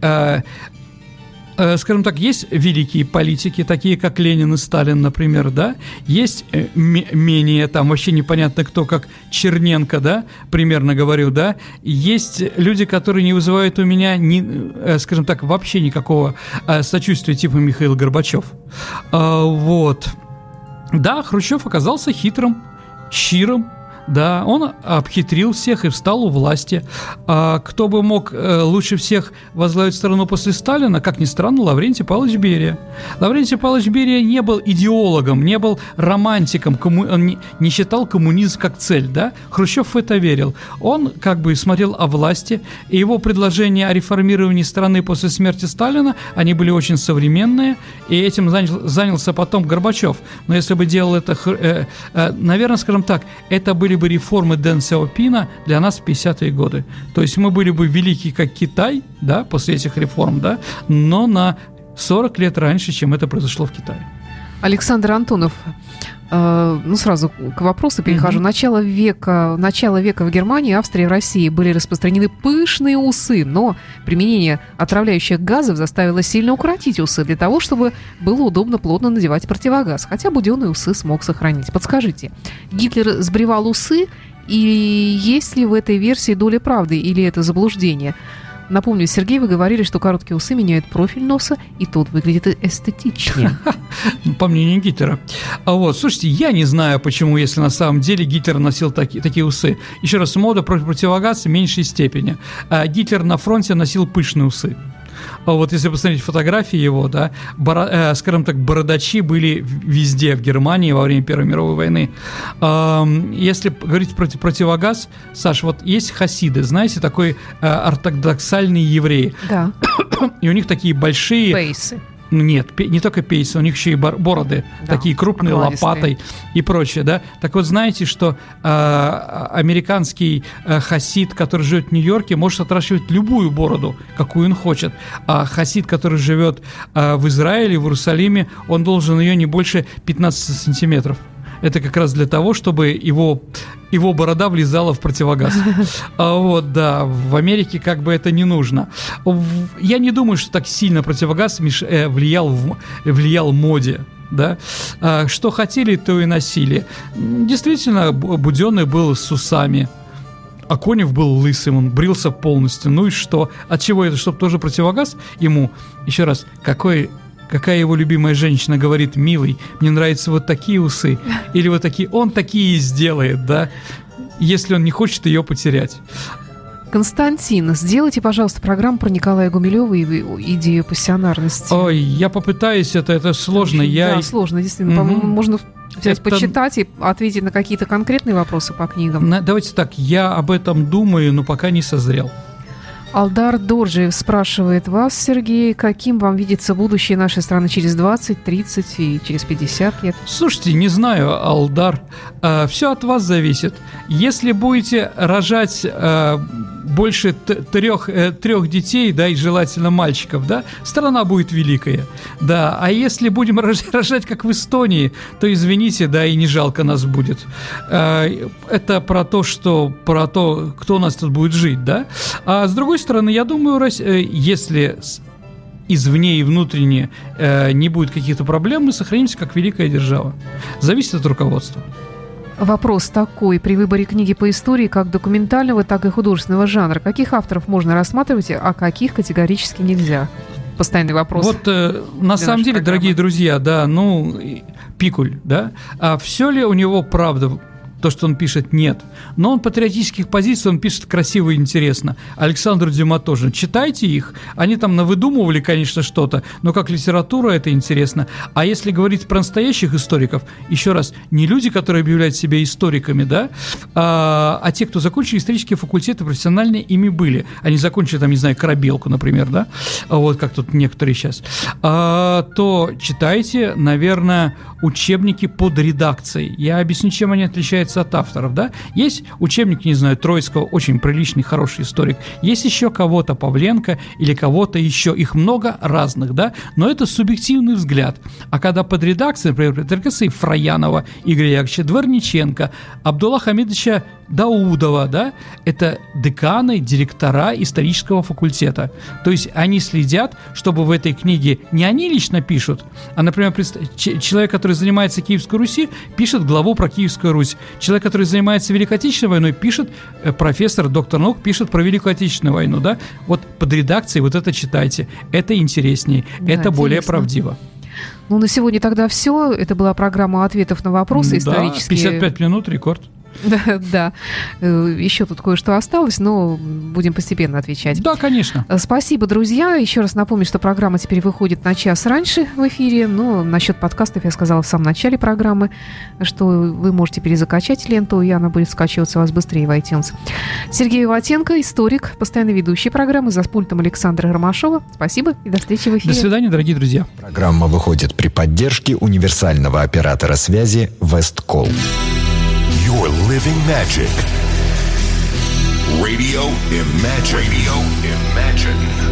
Э, Скажем так, есть великие политики, такие как Ленин и Сталин, например, да? Есть э, ме- менее, там вообще непонятно кто, как Черненко, да? Примерно говорю, да? Есть люди, которые не вызывают у меня, ни, э, скажем так, вообще никакого сочувствия, типа Михаил Горбачев. А, Вот. Да, Хрущев оказался хитрым, щирым, да, он обхитрил всех и встал у власти. А кто бы мог э, лучше всех возглавить страну после Сталина, как ни странно, Лаврентий Павлович Берия. Лаврентий Павлович Берия не был идеологом, не был романтиком, комму- он не, считал коммунизм как цель, да? Хрущев в это верил. Он как бы смотрел о власти, и его предложения о реформировании страны после смерти Сталина, они были очень современные, и этим занял- занялся потом Горбачев. Но если бы делал это, э, э, наверное, скажем так, это были бы реформы Дэн Сяопина для нас в 50-е годы. То есть мы были бы велики, как Китай, да, после этих реформ, да, но на 40 лет раньше, чем это произошло в Китае. Александр Антонов, ну сразу к вопросу перехожу. Мгм. Начало века, начало века в Германии, Австрии и России были распространены пышные усы, но применение отравляющих газов заставило сильно укоротить усы для того, чтобы было удобно плотно надевать противогаз. Хотя буденные усы смог сохранить. Подскажите, Гитлер сбривал усы, и есть ли в этой версии доля правды или это заблуждение? Напомню, Сергей, вы говорили, что короткие усы меняют профиль носа, и тот выглядит эстетичнее. По мнению Гитлера. А вот, слушайте, я не знаю, почему, если на самом деле Гитлер носил таки, такие усы. Еще раз, мода против противогаз в меньшей степени. А Гитлер на фронте носил пышные усы. А вот если посмотреть фотографии его, да, боро, э, скажем так, бородачи были везде в Германии во время Первой мировой войны. Э, если говорить про противогаз, Саш, вот есть хасиды, знаете, такой э, ортодоксальный евреи. Да. И у них такие большие... Пейсы. Нет, не только пейсы, у них еще и бороды, да, такие крупные, лопатой и прочее, да. Так вот, знаете, что э, американский э, хасид, который живет в Нью-Йорке, может отращивать любую бороду, какую он хочет. А хасид, который живет э, в Израиле, в Иерусалиме, он должен ее не больше 15 сантиметров. Это как раз для того, чтобы его его борода влезала в противогаз. А вот, да, в Америке как бы это не нужно. Я не думаю, что так сильно противогаз э, влиял в, влиял моде да, а, что хотели, то и носили. Действительно, Буденный был с усами, а Конев был лысым, он брился полностью. Ну и что? От чего это? Чтобы тоже противогаз ему? Еще раз, какой какая его любимая женщина говорит, милый, мне нравятся вот такие усы, или вот такие, он такие сделает, да, если он не хочет ее потерять. Константин, сделайте, пожалуйста, программу про Николая Гумилева и идею пассионарности. Ой, я попытаюсь, это, это сложно. Очень, я... Да, сложно, действительно. Угу. Можно взять, это... почитать и ответить на какие-то конкретные вопросы по книгам. На, давайте так, я об этом думаю, но пока не созрел. Алдар Доржиев спрашивает вас, Сергей, каким вам видится будущее нашей страны через 20, 30 и через 50 лет? Слушайте, не знаю, Алдар. Э, все от вас зависит. Если будете рожать э, больше трех, э, трех детей, да, и желательно мальчиков, да, страна будет великая, да. А если будем рожать, как в Эстонии, то извините, да, и не жалко нас будет. Э, это про то, что про то, кто у нас тут будет жить, да. А с другой стороны, я думаю, э, если извне и внутренне э, не будет каких-то проблем, мы сохранимся как великая держава. Зависит от руководства. Вопрос такой. При выборе книги по истории как документального, так и художественного жанра, каких авторов можно рассматривать, а каких категорически нельзя? Постоянный вопрос. Вот э, на самом деле, программы. дорогие друзья, да, ну, Пикуль, да, а все ли у него правда то, что он пишет, нет. Но он патриотических позиций, он пишет красиво и интересно. Александр Дюма тоже. Читайте их. Они там навыдумывали, конечно, что-то, но как литература это интересно. А если говорить про настоящих историков, еще раз, не люди, которые объявляют себя историками, да, а, а те, кто закончили исторические факультеты, профессиональные ими были. Они закончили, там, не знаю, Корабелку, например, да, вот как тут некоторые сейчас, а, то читайте, наверное, учебники под редакцией. Я объясню, чем они отличаются от авторов, да. Есть учебник, не знаю, Троицкого, очень приличный, хороший историк. Есть еще кого-то, Павленко или кого-то еще. Их много разных, да, но это субъективный взгляд. А когда под редакцией, например, под Фраянова, Игоря Яковлевича Дворниченко, Абдулла Хамидовича Даудова, да, это деканы, директора исторического факультета. То есть они следят, чтобы в этой книге не они лично пишут, а, например, человек, который занимается Киевской Руси, пишет главу про Киевскую Русь. Человек, который занимается Великой Отечественной войной, пишет, э, профессор, доктор наук, пишет про Великую Отечественную войну, да. Вот под редакцией вот это читайте. Это интереснее, да, это более правдиво. Ну, на сегодня тогда все. Это была программа ответов на вопросы да, исторические. 55 минут, рекорд. Да, да. Э, Еще тут кое-что осталось, но будем постепенно отвечать. Да, конечно. Э, спасибо, друзья. Еще раз напомню, что программа теперь выходит на час раньше в эфире. Но насчет подкастов я сказала в самом начале программы, что вы можете перезакачать ленту, и она будет скачиваться у вас быстрее в iTunes. Сергей Ватенко, историк, постоянно ведущий программы за пультом Александра Ромашова. Спасибо и до встречи в эфире. До свидания, дорогие друзья. Программа выходит при поддержке универсального оператора связи Весткол. You're living magic. Radio Imagine. Radio Imagine.